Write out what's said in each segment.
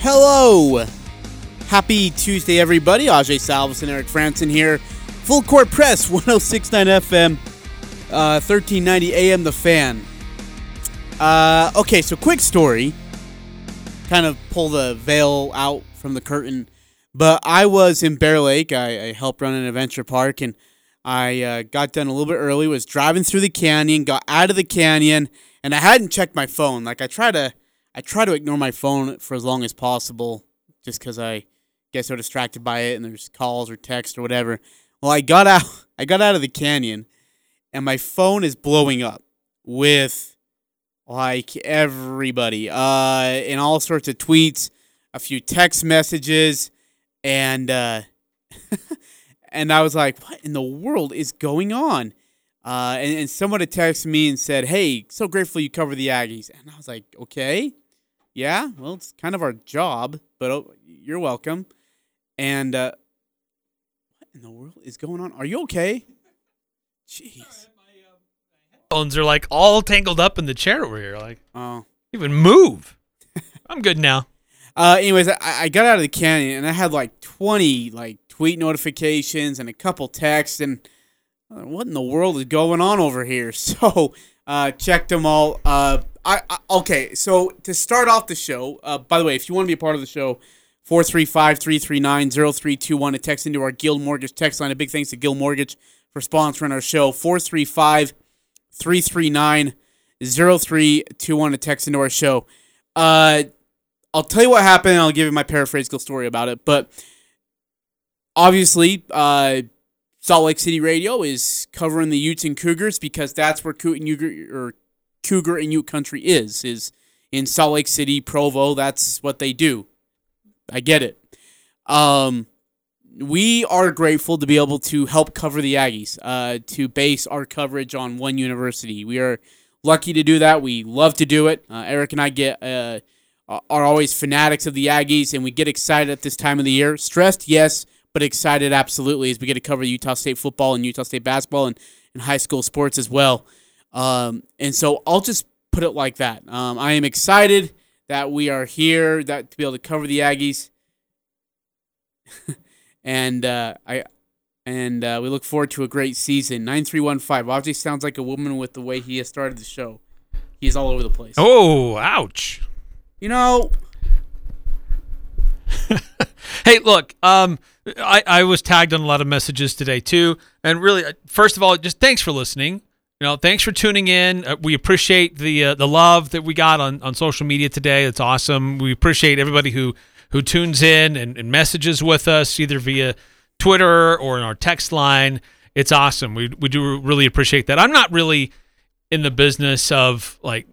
Hello. Happy Tuesday, everybody. Ajay and Eric Frandsen here. Full Court Press, 1069 FM, uh, 1390 AM, The Fan. Uh, okay, so quick story. Kind of pull the veil out from the curtain. But I was in Bear Lake. I, I helped run an adventure park, and I uh, got done a little bit early. Was driving through the canyon, got out of the canyon, and I hadn't checked my phone. Like I try to, I try to ignore my phone for as long as possible, just because I get so distracted by it, and there's calls or texts or whatever. Well, I got out. I got out of the canyon, and my phone is blowing up with like everybody, uh, and all sorts of tweets, a few text messages, and uh, and I was like, "What in the world is going on?" Uh, and, and someone had texted me and said, "Hey, so grateful you cover the Aggies," and I was like, "Okay, yeah, well, it's kind of our job, but oh, you're welcome." And uh, what in the world is going on? Are you okay? Jeez. Bones are like all tangled up in the chair over here. Like, Oh. even move. I'm good now. Uh, anyways, I, I got out of the canyon and I had like 20 like tweet notifications and a couple texts and what in the world is going on over here? So uh, checked them all. Uh, I, I okay. So to start off the show, uh, by the way, if you want to be a part of the show, 435-339-0321 to text into our Guild Mortgage text line. A big thanks to Guild Mortgage for sponsoring our show. 435 339 0321 to text into our show. Uh, I'll tell you what happened and I'll give you my paraphrasal story about it. But obviously, uh, Salt Lake City Radio is covering the Utes and Cougars because that's where Coot and Cougar, or Cougar and Ute country is, is in Salt Lake City, Provo. That's what they do. I get it. Um, we are grateful to be able to help cover the Aggies, uh, to base our coverage on one university. We are lucky to do that. We love to do it. Uh, Eric and I get uh, are always fanatics of the Aggies, and we get excited at this time of the year. Stressed, yes, but excited absolutely as we get to cover Utah State football and Utah State basketball and, and high school sports as well. Um, and so I'll just put it like that. Um, I am excited that we are here that to be able to cover the Aggies. and uh, I and uh, we look forward to a great season. Nine three one five. Obviously, sounds like a woman with the way he has started the show. He's all over the place. Oh, ouch. You know, Hey, look, um, I, I was tagged on a lot of messages today too, and really, uh, first of all, just thanks for listening. You know, thanks for tuning in. Uh, we appreciate the uh, the love that we got on, on social media today. It's awesome. We appreciate everybody who who tunes in and, and messages with us either via Twitter or in our text line. It's awesome. We we do really appreciate that. I'm not really in the business of like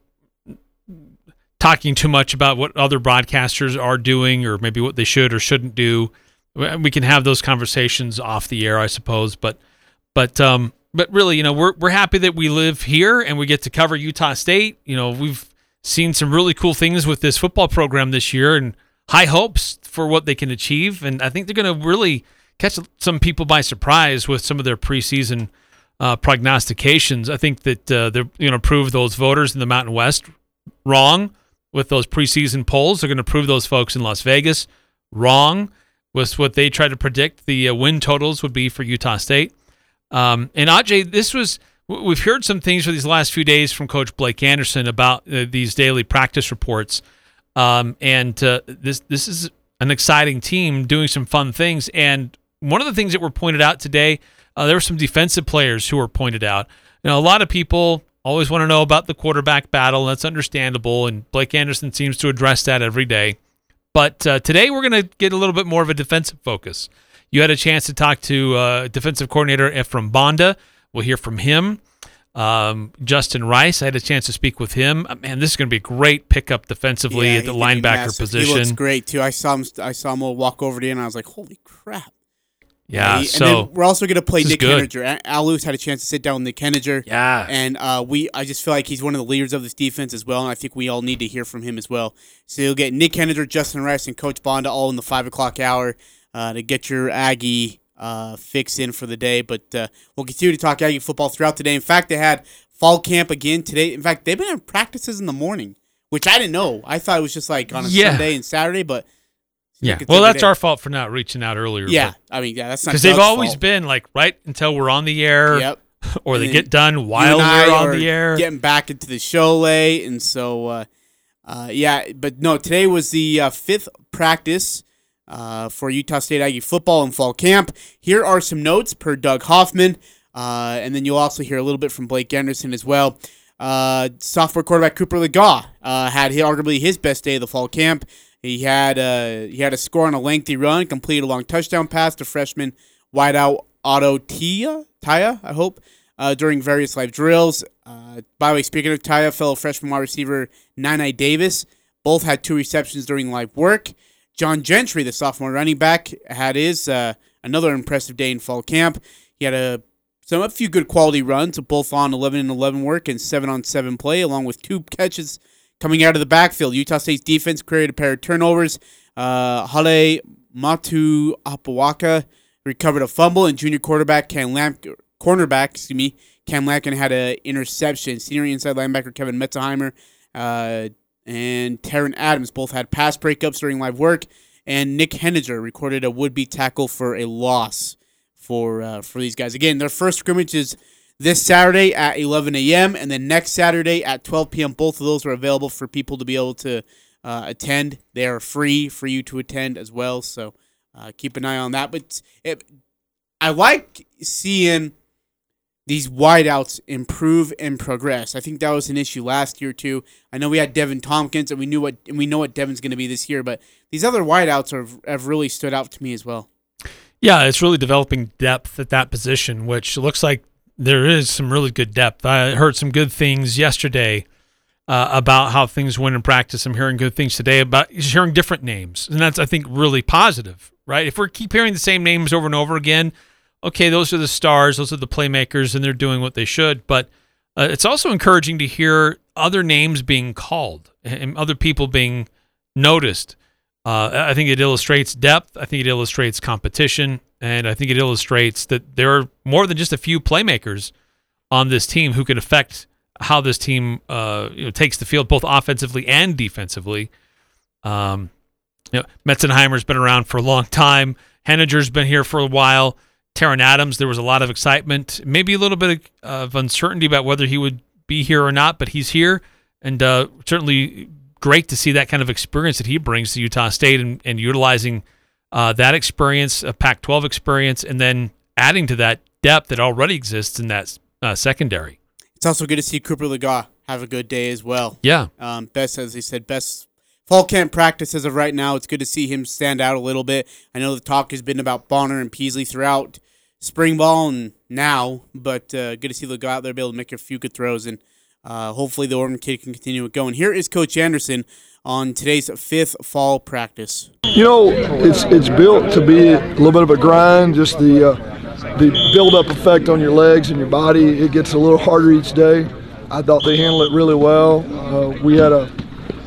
talking too much about what other broadcasters are doing or maybe what they should or shouldn't do. We can have those conversations off the air, I suppose. But but um but really, you know, we're we're happy that we live here and we get to cover Utah State. You know, we've seen some really cool things with this football program this year and high hopes for what they can achieve. And I think they're going to really catch some people by surprise with some of their preseason uh, prognostications. I think that uh, they're going to prove those voters in the Mountain West wrong with those preseason polls. They're going to prove those folks in Las Vegas wrong with what they tried to predict the uh, win totals would be for Utah State. Um, and Ajay, this was we've heard some things for these last few days from Coach Blake Anderson about uh, these daily practice reports, um, and uh, this this is an exciting team doing some fun things. And one of the things that were pointed out today, uh, there were some defensive players who were pointed out. Know, a lot of people always want to know about the quarterback battle. And that's understandable, and Blake Anderson seems to address that every day. But uh, today we're going to get a little bit more of a defensive focus. You had a chance to talk to uh, defensive coordinator Ephraim Banda. We'll hear from him. Um, Justin Rice, I had a chance to speak with him. Uh, Man, this is going to be a great pickup defensively Yeah, at the he can be linebacker position. He looks great too. I saw him. I saw him walk over to you, and I was like, "Holy crap!" Yeah, so and then we're also going to play Nick good. Heninger. Al Lewis had a chance to sit down with Nick Heninger. Yeah. and uh, we I just feel like he's one of the leaders of this defense as well, and I think we all need to hear from him as well. So you'll get Nick Heninger, Justin Rice, and Coach Banda all in the five o'clock hour uh, to get your Aggie uh, fix in for the day. But uh, we'll continue to talk Aggie football throughout the day. In fact, they had fall camp again today. In fact, they've been in practices in the morning, which I didn't know. I thought it was just like on a Yeah. Sunday and Saturday, but yeah. Well, that's our fault for not reaching out earlier. yeah. I mean, yeah, that's not because they've always fault. been like right until we're on the air, Yep. or they get done while we're on the air. getting back into the show late, and so uh, uh, yeah. But no, today was the uh, fifth practice uh, for Utah State Aggie football in fall camp. Here are some notes per Doug Hoffman, uh, and then you'll also hear a little bit from Blake Anderson as well. Uh, sophomore quarterback Cooper Legas uh, had arguably his best day of the fall camp. He had uh, he had a score on a lengthy run, completed a long touchdown pass to freshman wideout Otto Tia I hope, uh, during various live drills. Uh, by the way, speaking of Tia, fellow freshman wide receiver Nine Davis both had two receptions during live work. John Gentry, the sophomore running back, had his uh, another impressive day in fall camp. He had a some a few good quality runs, both on 11 and 11 work and 7 on 7 play, along with two catches coming out of the backfield. Utah State's defense created a pair of turnovers. Uh, Hale Matu Apawaka recovered a fumble, and junior quarterback Cam Lamp, cornerback, excuse me, Cam Lampkin had an interception. Senior inside linebacker Kevin Meitzenheimer uh, and Taryn Adams both had pass breakups during live work, and Nick Heninger recorded a would-be tackle for a loss for uh, for these guys. Again, their first scrimmage is this Saturday at 11 a.m. and then next Saturday at 12 p.m. Both of those are available for people to be able to uh, attend. They are free for you to attend as well. So uh, keep an eye on that. But it, I like seeing these wideouts improve and progress. I think that was an issue last year too. I know we had Deven Thompkins, and we knew what and we know what Deven's going to be this year. But these other wideouts have, have really stood out to me as well. Yeah, it's really developing depth at that position, which looks like there is some really good depth. I heard some good things yesterday uh, about how things went in practice. I'm hearing good things today about hearing different names, and that's I think really positive, right? If we keep hearing the same names over and over again, okay, those are the stars, those are the playmakers, and they're doing what they should. But uh, it's also encouraging to hear other names being called and other people being noticed. Uh, I think it illustrates depth. I think it illustrates competition, and I think it illustrates that there are more than just a few playmakers on this team who can affect how this team uh, you know, takes the field, both offensively and defensively. Um, you know, Meitzenheimer's been around for a long time. Heninger's been here for a while. Taron Adams, there was a lot of excitement, maybe a little bit of uncertainty about whether he would be here or not, but he's here, and uh, certainly great to see that kind of experience that he brings to Utah State and, and utilizing uh, that experience, a Pac-12 experience, and then adding to that depth that already exists in that uh, secondary. It's also good to see Cooper Legas have a good day as well. Yeah, Um, best, as he said, best fall camp practice as of right now. It's good to see him stand out a little bit. I know the talk has been about Bonner and Peasley throughout spring ball and now, but uh, good to see Legas out there be able to make a few good throws, and uh, hopefully the Orton kid can continue it going. Here is Coach Anderson on today's fifth fall practice. You know, it's it's built to be a little bit of a grind. Just the uh, the build-up effect on your legs and your body. It gets a little harder each day. I thought they handled it really well. Uh, we had a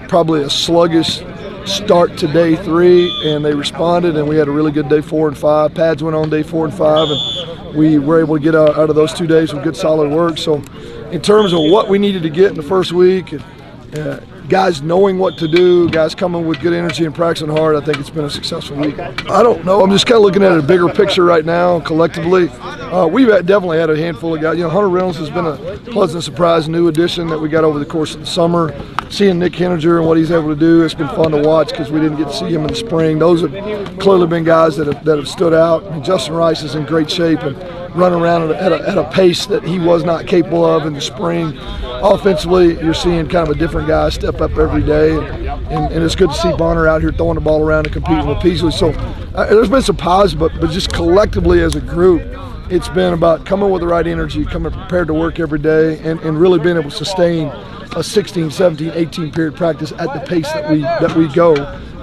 probably a sluggish start to day three, and they responded, and we had a really good day four and five. Pads went on day four and five, and we were able to get out, out of those two days with good solid work. So, in terms of what we needed to get in the first week, uh, guys knowing what to do, guys coming with good energy and practicing hard, I think it's been a successful week. I don't know. I'm just kind of looking at a bigger picture right now, collectively. Uh, we've had, definitely had a handful of guys. You know, Hunter Reynolds has been a pleasant surprise, new addition that we got over the course of the summer. Seeing Nick Heninger and what he's able to do, it's been fun to watch because we didn't get to see him in the spring. Those have clearly been guys that have, that have stood out. Justin Rice is in great shape and running around at a, at, a, pace that he was not capable of in the spring. Offensively, you're seeing kind of a different guy step up every day, and, and, and it's good to see Bonner out here throwing the ball around and competing with Peasley. So uh, there's been some positives, but, but just collectively as a group, it's been about coming with the right energy, coming prepared to work every day, and, and really being able to sustain a 16, 17, 18 period practice at the pace that we that we go.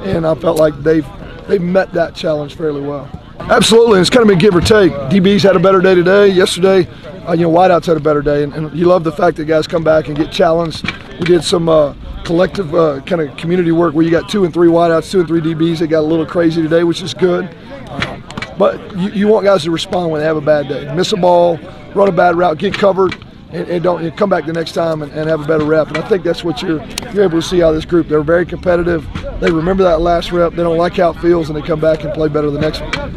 And I felt like they've they've met that challenge fairly well. Absolutely, it's kind of been give or take. DBs had a better day today. Yesterday, uh, you know, wideouts had a better day, and, and, you love the fact that guys come back and get challenged. We did some uh, collective uh, kind of community work where you got two and three wideouts, two and three DBs. They got a little crazy today, which is good. Uh, but you, you, want guys to respond when they have a bad day. Miss a ball, run a bad route, get covered, and, and don't and come back the next time and, and, have a better rep. And I think that's what you're you're able to see out of this group. They're very competitive. They remember that last rep. They don't like how it feels, and they come back and play better the next one.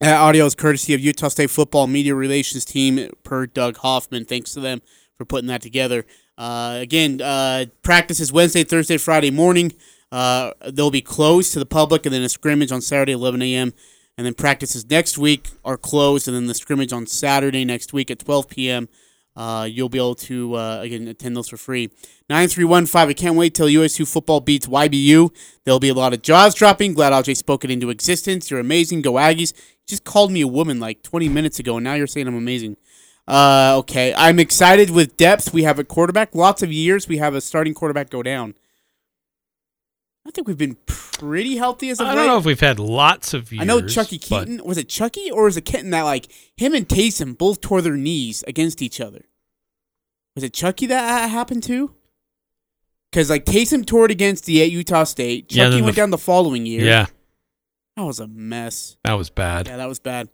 That audio is courtesy of Utah State football media relations team per Doug Hoffman. Thanks to them for putting that together. Uh, again, uh, practice is Wednesday, Thursday, Friday morning. Uh, they'll be closed to the public, and then a scrimmage on Saturday, 11 a.m. And then practices next week are closed, and then the scrimmage on Saturday next week at 12 p.m. Uh, you'll be able to uh, again attend those for free. Nine three one five. I can't wait till USU football beats YBU. There'll be a lot of jaws dropping. Glad RJ spoke it into existence. You're amazing. Go Aggies. You just called me a woman like 20 minutes ago, and now you're saying I'm amazing. Uh, okay, I'm excited with depth. We have a quarterback. Lots of years we have a starting quarterback go down. I think we've been pretty healthy as of I don't late. know if we've had lots of years. I know Chuckie but- Keeton. Was it Chuckie or was it Keeton that like him and Taysom both tore their knees against each other? Was it Chuckie that happened to? Because like Taysom tore it against the at Utah State. Chuckie then went the down the following year. Yeah, that was a mess. that was bad. Yeah, that was bad.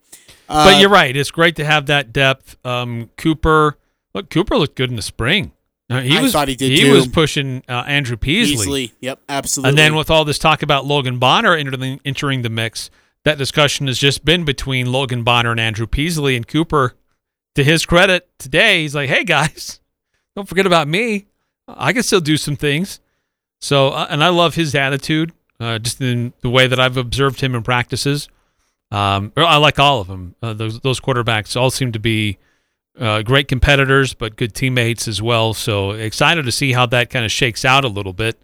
but Uh, you're right. It's great to have that depth. Um, Cooper, look, Cooper looked good in the spring. Uh, he I was, thought he did He too. was pushing uh, Andrew Peasley. Easily. Yep, absolutely. And then with all this talk about Logan Bonner entering, entering the mix, that discussion has just been between Logan Bonner and Andrew Peasley and Cooper. To his credit, today he's like, "Hey guys, don't forget about me. I can still do some things." So, uh, and I love his attitude, uh, just in the way that I've observed him in practices. Um, I like all of them. Uh, those those quarterbacks all seem to be uh, great competitors, but good teammates as well. So excited to see how that kind of shakes out a little bit.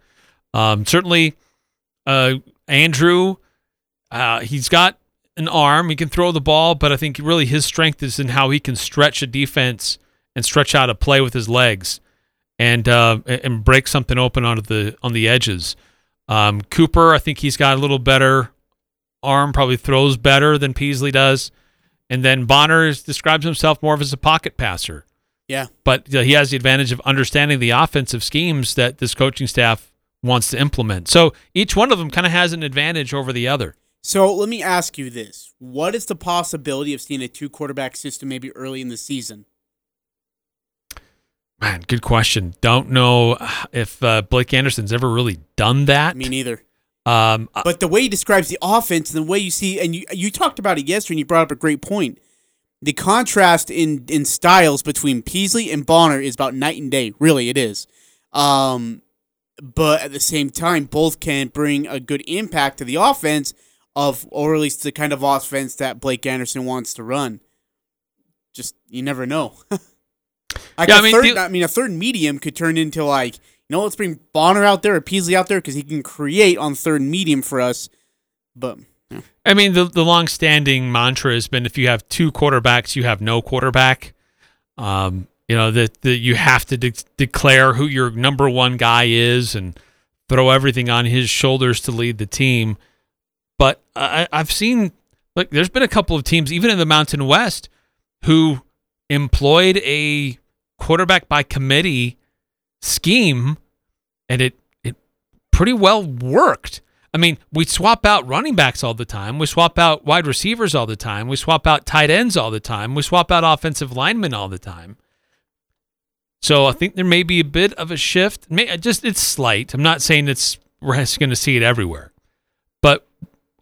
Um, certainly, uh, Andrew, uh, he's got an arm. He can throw the ball, but I think really his strength is in how he can stretch a defense and stretch out a play with his legs, and uh, and break something open onto the on the edges. Um, Cooper, I think he's got a little better arm. Probably throws better than Peasley does. And then Bonner is, describes himself more of as a pocket passer yeah. but uh, he has the advantage of understanding the offensive schemes that this coaching staff wants to implement. So each one of them kind of has an advantage over the other. So let me ask you this: What is the possibility of seeing a two quarterback system maybe early in the season? Man, good question. Don't know if uh, Blake Anderson's ever really done that. Me neither. Um, uh, But the way he describes the offense and the way you see, and you you talked about it yesterday, and you brought up a great point. The contrast in in styles between Peasley and Bonner is about night and day. Really, it is. Um, but at the same time, both can bring a good impact to the offense of, or at least the kind of offense that Blake Anderson wants to run. Just you never know. like Yeah, I mean, third, the- I mean, a third medium could turn into like, know, let's bring Bonner out there or Peasley out there because he can create on third medium for us. But yeah. I mean, the the long-standing mantra has been if you have two quarterbacks, you have no quarterback. Um, you know that that you have to de- declare who your number one guy is and throw everything on his shoulders to lead the team. But I, I've seen like there's been a couple of teams, even in the Mountain West, who employed a quarterback by committee scheme, and it it pretty well worked. I mean, we swap out running backs all the time. We swap out wide receivers all the time. We swap out tight ends all the time. We swap out offensive linemen all the time. So I think there may be a bit of a shift. May, just it's slight. I'm not saying it's we're going to see it everywhere, but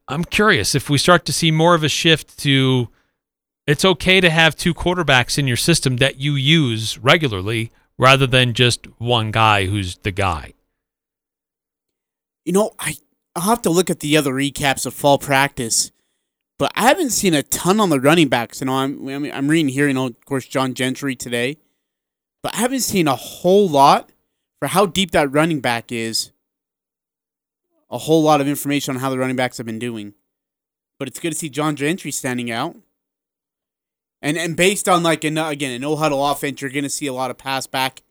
I'm curious if we start to see more of a shift to it's okay to have two quarterbacks in your system that you use regularly rather than just one guy who's the guy. You know, I I'll have to look at the other recaps of fall practice, but I haven't seen a ton on the running backs. You know, I'm I mean, I'm reading here. You know, of course, John Gentry today, but I haven't seen a whole lot for how deep that running back is. A whole lot of information on how the running backs have been doing, but it's good to see John Gentry standing out. And and based on like an again a no huddle offense, you're gonna see a lot of pass back,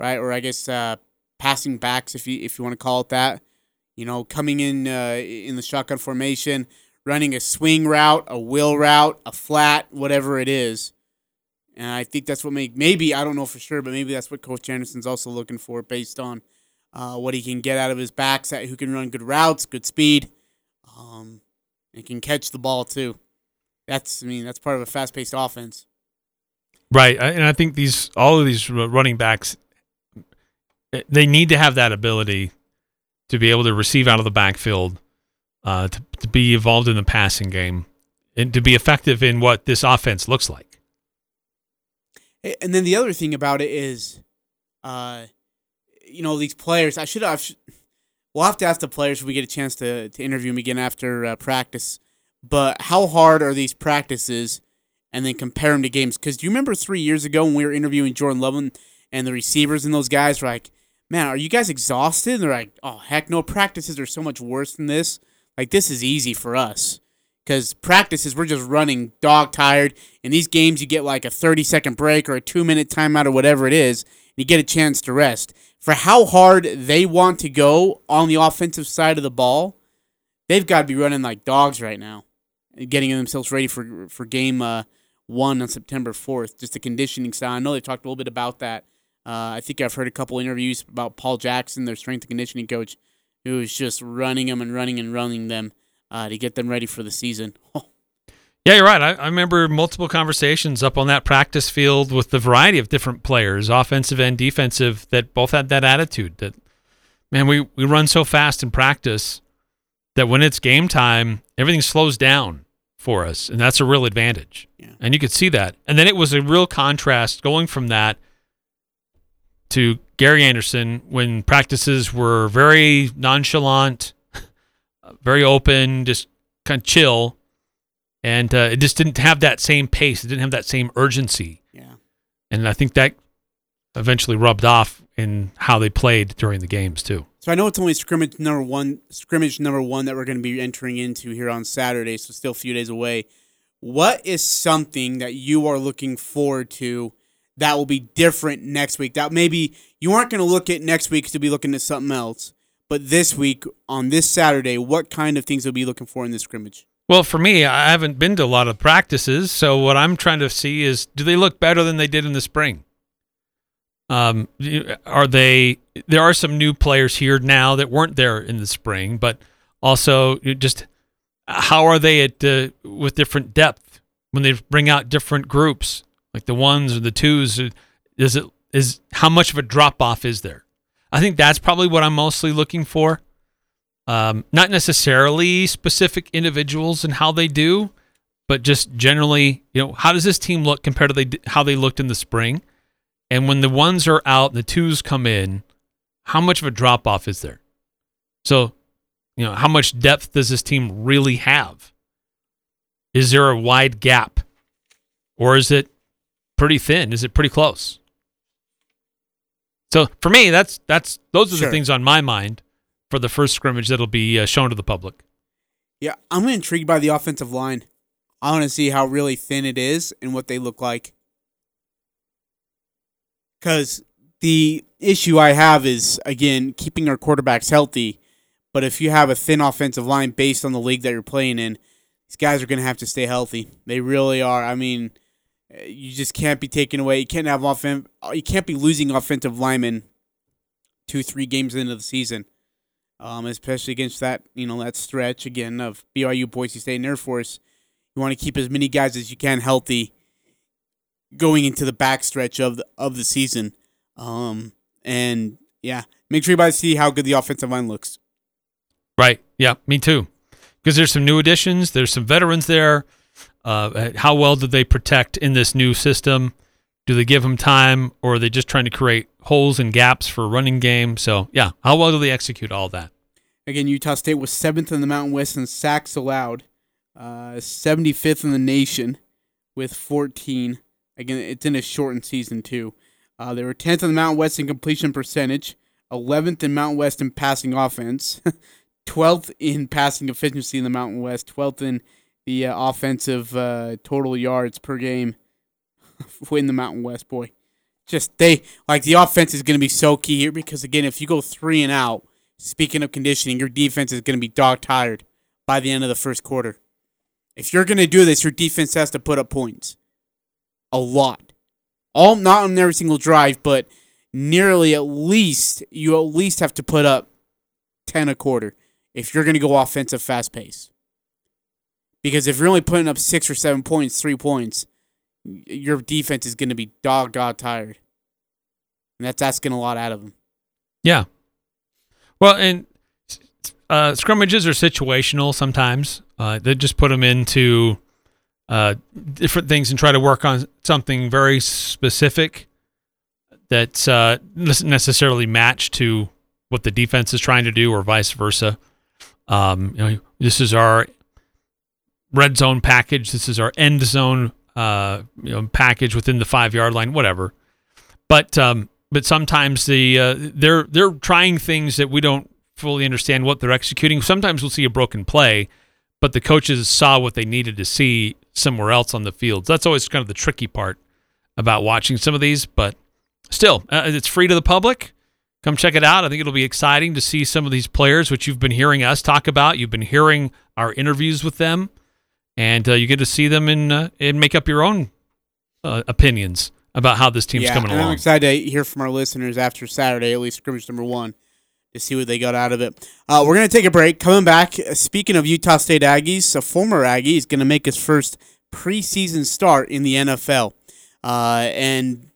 right? Or I guess uh, passing backs, if you if you want to call it that. You know, coming in uh, in the shotgun formation, running a swing route, a wheel route, a flat, whatever it is. And I think that's what make maybe I don't know for sure, but maybe that's what Coach Anderson's also looking for based on uh, what he can get out of his backs, who can run good routes, good speed, um, and can catch the ball too. That's I mean that's part of a fast-paced offense. Right, and I think these all of these running backs, eh, they need to have that ability to be able to receive out of the backfield, uh, to, to be involved in the passing game, and to be effective in what this offense looks like. And then the other thing about it is, uh, you know, these players. I should have. We'll have to ask the players if we get a chance to to interview them again after uh, practice. But how hard are these practices? And then compare them to games. Because do you remember three years ago when we were interviewing Jordan Lovin and the receivers and those guys were like, "Man, are you guys exhausted?" And they're like, "Oh heck no! Practices are so much worse than this. Like this is easy for us." because practices we're just running dog tired. In these games, you get like a 30 second break or a two minute timeout or whatever it is, and you get a chance to rest. For how hard they want to go on the offensive side of the ball, they've got to be running like dogs right now, getting themselves ready for for game uh, one on September 4th. Just the conditioning style. I know they've talked a little bit about that. Uh, I think I've heard a couple interviews about Paul Jackson, their strength and conditioning coach, who is just running them and running and running them uh, to get them ready for the season. Yeah, you're right. I, I remember multiple conversations up on that practice field with the variety of different players, offensive and defensive, that both had that attitude that, man, we, we run so fast in practice that when it's game time, everything slows down for us. And that's a real advantage. Yeah. And you could see that. And then it was a real contrast going from that to Gary Anderson when practices were very nonchalant, very open, just kind of chill and uh, it just didn't have that same pace. It didn't have that same urgency, yeah. and I think that eventually rubbed off in how they played during the games too. So I know it's only scrimmage number one, scrimmage number one that we're going to be entering into here on Saturday. So still a few days away. What is something that you are looking forward to that will be different next week? That maybe you aren't going to look at next week to be looking at something else, but this week on this Saturday, what kind of things will be looking for in this scrimmage? Well, for me, I haven't been to a lot of practices, so what I'm trying to see is do they look better than they did in the spring? Um, are they? There are some new players here now that weren't there in the spring, but also just how are they at uh, with different depth when they bring out different groups like the ones or the twos? uh, Is it is how much of a drop off is there? I think that's probably what I'm mostly looking for um, not necessarily specific individuals and how they do, but just generally, you know, how does this team look compared to they, how they looked in the spring? And when the ones are out the twos come in, how much of a drop off is there? So, you know, how much depth does this team really have? Is there a wide gap? Or is it pretty thin? Is it pretty close? So for me, that's that's those are Sure. the things on my mind for the first scrimmage that'll be uh, shown to the public. Yeah, I'm intrigued by the offensive line. I want to see how really thin it is and what they look like. Because the issue I have is, again, keeping our quarterbacks healthy. But if you have a thin offensive line based on the league that you're playing in, these guys are going to have to stay healthy. They really are. I mean, you just can't be taken away. You can't have offen- You can't be losing offensive linemen two, three games into the season um, especially against that you know that stretch again of BYU, Boise State, and Air Force. You want to keep as many guys as you can healthy going into the backstretch of the of the season. Um, and yeah, make sure you guys see how good the offensive line looks. Right. Yeah, me too. Because there's some new additions, there's some veterans there. Uh, how well do they protect in this new system? Do they give them time, or are they just trying to create holes and gaps for running game? So, yeah, how well do they execute all that? Again, Utah State was seventh in the Mountain West in sacks allowed, uh, 75th in the nation with 14. Again, it's in a shortened season too. Uh, they were 10th in the Mountain West in completion percentage, 11th in Mountain West in passing offense, 12th in passing efficiency in the Mountain West, 12th in the uh, offensive uh, total yards per game win the Mountain West, boy. Just they like the offense is going to be so key here because again, if you go three and out, speaking of conditioning, your defense is going to be dog tired by the end of the first quarter. If you're going to do this, your defense has to put up points, a lot. All not on every single drive, but nearly at least you at least have to put up ten a quarter if you're going to go offensive fast pace. Because if you're only putting up six or seven points, three points, your defense is going to be dog dog tired, and that's asking a lot out of them. Yeah. Well, and uh, scrimmages are situational sometimes. Uh, they just put them into uh, different things and try to work on something very specific that uh, doesn't necessarily match to what the defense is trying to do, or vice versa. Um, you know, this is our red zone package. This is our end zone uh, you know, package within the five yard line, whatever. But um, but sometimes the uh, they're they're trying things that we don't fully understand what they're executing. Sometimes we'll see a broken play, but the coaches saw what they needed to see somewhere else on the field. So That's always kind of the tricky part about watching some of these. But still, uh, it's free to the public. Come check it out. I think it'll be exciting to see some of these players, which you've been hearing us talk about. You've been hearing our interviews with them and uh, you get to see them and uh, and make up your own uh, opinions about how this team's yeah, coming along. I'm excited to hear from our listeners after Saturday, at least scrimmage number one, to see what they got out of it. Uh, we're gonna take a break. Coming back. Speaking of Utah State Aggies, a former Aggie is gonna make his first preseason start in the NFL, uh, and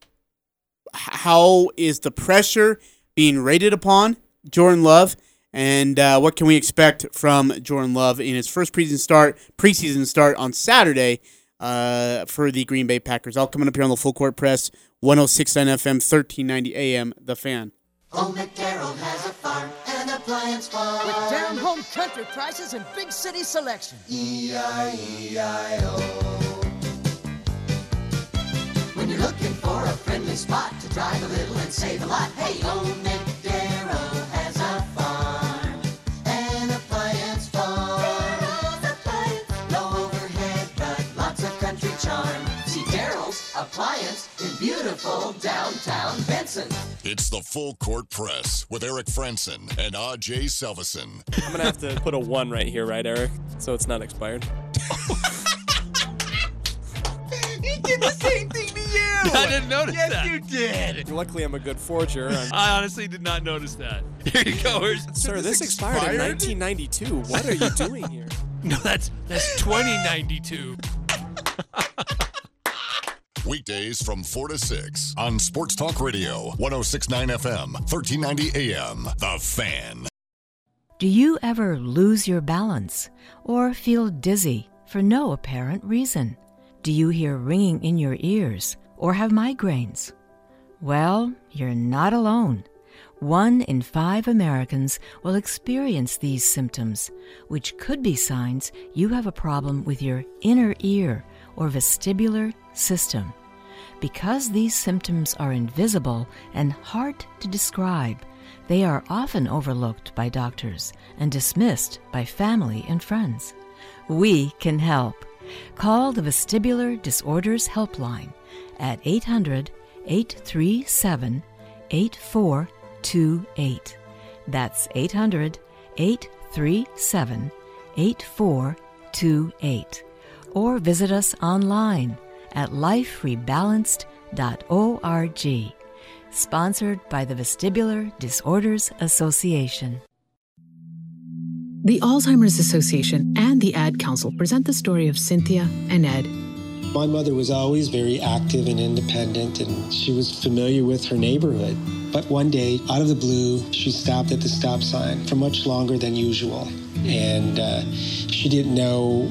how is the pressure being rated upon Jordan Love? And uh, what can we expect from Jordan Love in his first preseason start, preseason start on Saturday uh, for the Green Bay Packers? All coming up here on the Full Court Press, 106.9 FM, 1390 AM, The Fan. Old McDarrell has a farm and appliance farm. With down home country prices and big city selection. E-I-E-I-O. When you're looking for a friendly spot to drive a little and save a lot, hey, Old McDarrell beautiful downtown Benson. It's the Full Court Press with Eric Frandsen and Ajay Salvesen. I'm gonna have to put a one right here, right, Eric? So it's not expired. He did the same thing to you. I didn't notice that. Yes, you did. Luckily, I'm a good forger. I'm- I honestly did not notice that. Here you go. Here's- Sir, this expired, in 1992. What are you doing here? No, that's that's 2092. Weekdays from 4 to 6 on Sports Talk Radio, 1069 FM, 1390 AM. The Fan. Do you ever lose your balance or feel dizzy for no apparent reason? Do you hear ringing in your ears or have migraines? Well, you're not alone. One in five Americans will experience these symptoms, which could be signs you have a problem with your inner ear or vestibular system. Because these symptoms are invisible and hard to describe, they are often overlooked by doctors and dismissed by family and friends. We can help. Call the Vestibular Disorders Helpline at 800 837 8428. That's 800 837 8428. Or visit us online at liferebalanced.org. Sponsored by the Vestibular Disorders Association. The Alzheimer's Association and the Ad Council present the story of Cynthia and Ed. My mother was always very active and independent, and she was familiar with her neighborhood. But one day, out of the blue, she stopped at the stop sign for much longer than usual. And uh, she didn't know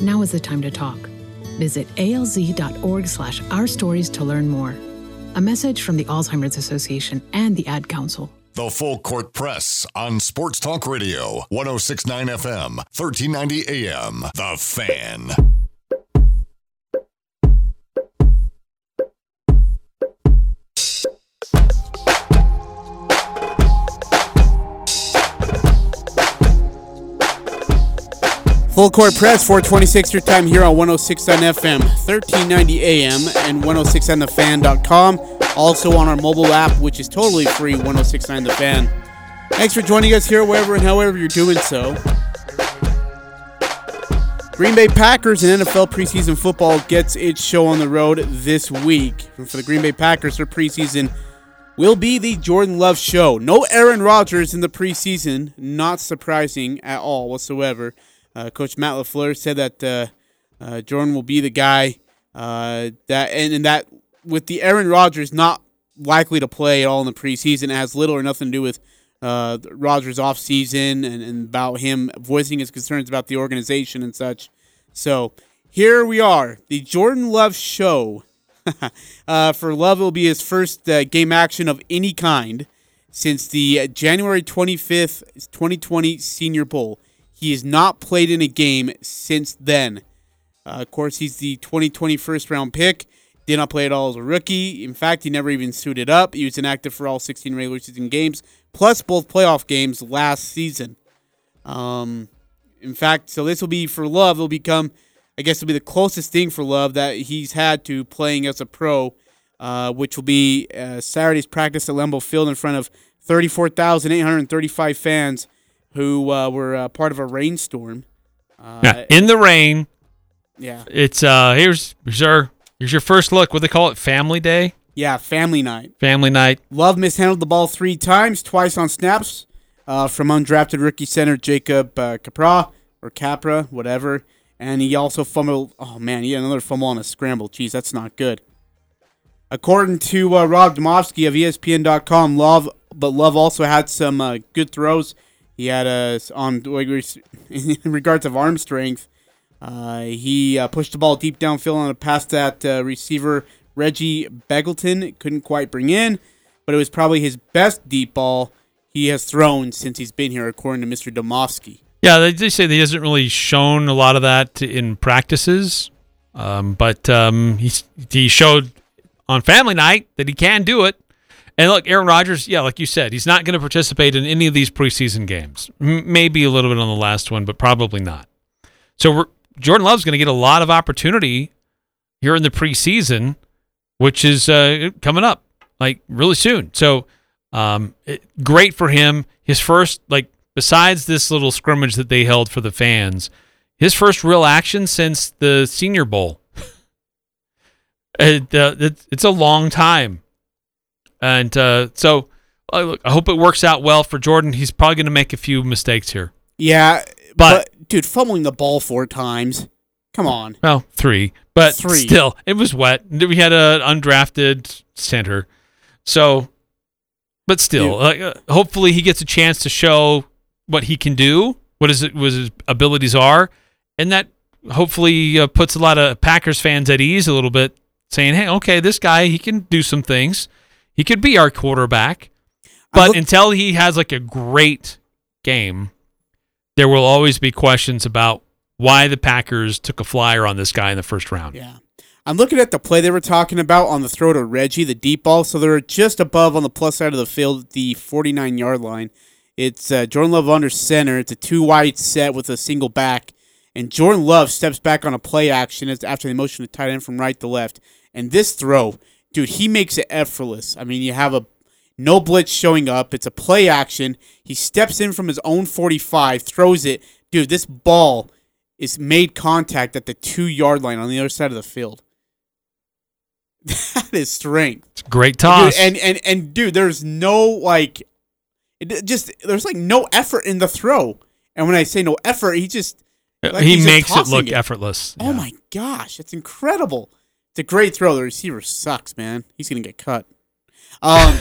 Now is the time to talk. Visit alz.org slash our stories to learn more. A message from the Alzheimer's Association and the Ad Council. The Full Court Press on Sports Talk Radio, 1069 FM, 1390 AM. The Fan. Full Court Press, 426 your time here on 106 on FM, 1390 AM, and 106 on thefan.com. Also on our mobile app, which is totally free, 1069 The Fan. Thanks for joining us here, wherever and however you're doing so. Green Bay Packers and NFL preseason football gets its show on the road this week. And for the Green Bay Packers, their preseason will be the Jordan Love show. No Aaron Rodgers in the preseason, not surprising at all whatsoever. Uh, Coach Matt LaFleur said that uh, uh, Jordan will be the guy that, and, and that with the Aaron Rodgers not likely to play at all in the preseason, it has little or nothing to do with uh, Rodgers' offseason and, and about him voicing his concerns about the organization and such. So here we are, the Jordan Love show. uh, for Love, it will be his first uh, game action of any kind since the January 25th, 2020 Senior Bowl. He has not played in a game since then. Uh, of course, he's the 2020 first round pick. Did not play at all as a rookie. In fact, he never even suited up. He was inactive for all 16 regular season games, plus both playoff games last season. Um, in fact, so this will be for Love. It'll become, I guess, it'll be the closest thing for Love that he's had to playing as a pro, uh, which will be uh, Saturday's practice at Lambeau Field in front of 34,835 fans who uh, were uh, part of a rainstorm. Uh, Yeah, in the rain. Yeah. It's uh here's here's your here's your first look. What they call it, Family Day, Yeah, family night. Family Night. Love mishandled the ball three times, twice on snaps uh, from undrafted rookie center Jacob uh, Capra or Capra, whatever. And he also fumbled. Oh man, he had another fumble on a scramble. Jeez, that's not good. According to uh, Rob Demovsky of ESPN.com, Love, but Love also had some uh, good throws. He had a on in regards of arm strength. Uh, he uh, pushed the ball deep downfield on a pass that uh, receiver Reggie Begelton couldn't quite bring in, but it was probably his best deep ball he has thrown since he's been here, according to Mr. Demovsky. Yeah, they, say he hasn't really shown a lot of that in practices, um, but um, he he showed on Family Night that he can do it. And look, Aaron Rodgers, yeah, like you said, he's not going to participate in any of these preseason games. M- maybe a little bit on the last one, but probably not. So Jordan Love's going to get a lot of opportunity here in the preseason, which is uh, coming up like really soon. So um, it, great for him. His first, like, besides this little scrimmage that they held for the fans, his first real action since the Senior Bowl. it, uh, it, it's a long time. And uh, so uh, look, I hope it works out well for Jordan. He's probably going to make a few mistakes here. Yeah, But- but, dude, fumbling the ball four times. Come on. Well, three, but Three. still, it was wet. We had an undrafted center, so, but still, like, uh, hopefully he gets a chance to show what he can do, what his what his abilities are, and that hopefully uh, puts a lot of Packers fans at ease a little bit, saying, "Hey, okay, this guy he can do some things. He could be our quarterback." But until he has like a great game, there will always be questions about why the Packers took a flyer on this guy in the first round. Yeah. I'm looking at the play they were talking about on the throw to Reggie, the deep ball. So they're just above on the plus side of the field, the 49 yard line. It's uh, Jordan Love under center. It's a two wide set with a single back. And Jordan Love steps back on a play action as- after they motion to tight end from right to left. And this throw, dude, he makes it effortless. I mean, you have a no blitz showing up. It's a play action. He steps in from his own 45, throws it. Dude, this ball is made contact at the two yard line on the other side of the field. That is strength. It's great toss. Dude, and and and dude, there's no like, it just there's like no effort in the throw. And when I say no effort, he just uh, like he makes it look effortless. Oh my gosh, it's incredible. It's a great throw. The receiver sucks, man. He's gonna get cut. Um,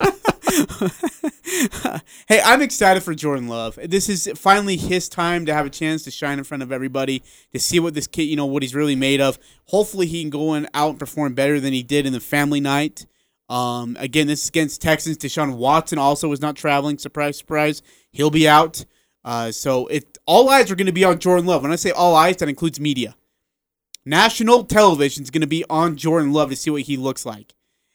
hey, I'm excited for Jordan Love. This is finally his time to have a chance to shine in front of everybody, to see what this kid, you know, what he's really made of. Hopefully, he can go in, out and perform better than he did in the family night. Um, again, this is against Texans. Deshaun Watson also is not traveling. Surprise, surprise. He'll be out. Uh, so it all eyes are going to be on Jordan Love. When I say all eyes, that includes media. National television is going to be on Jordan Love to see what he looks like.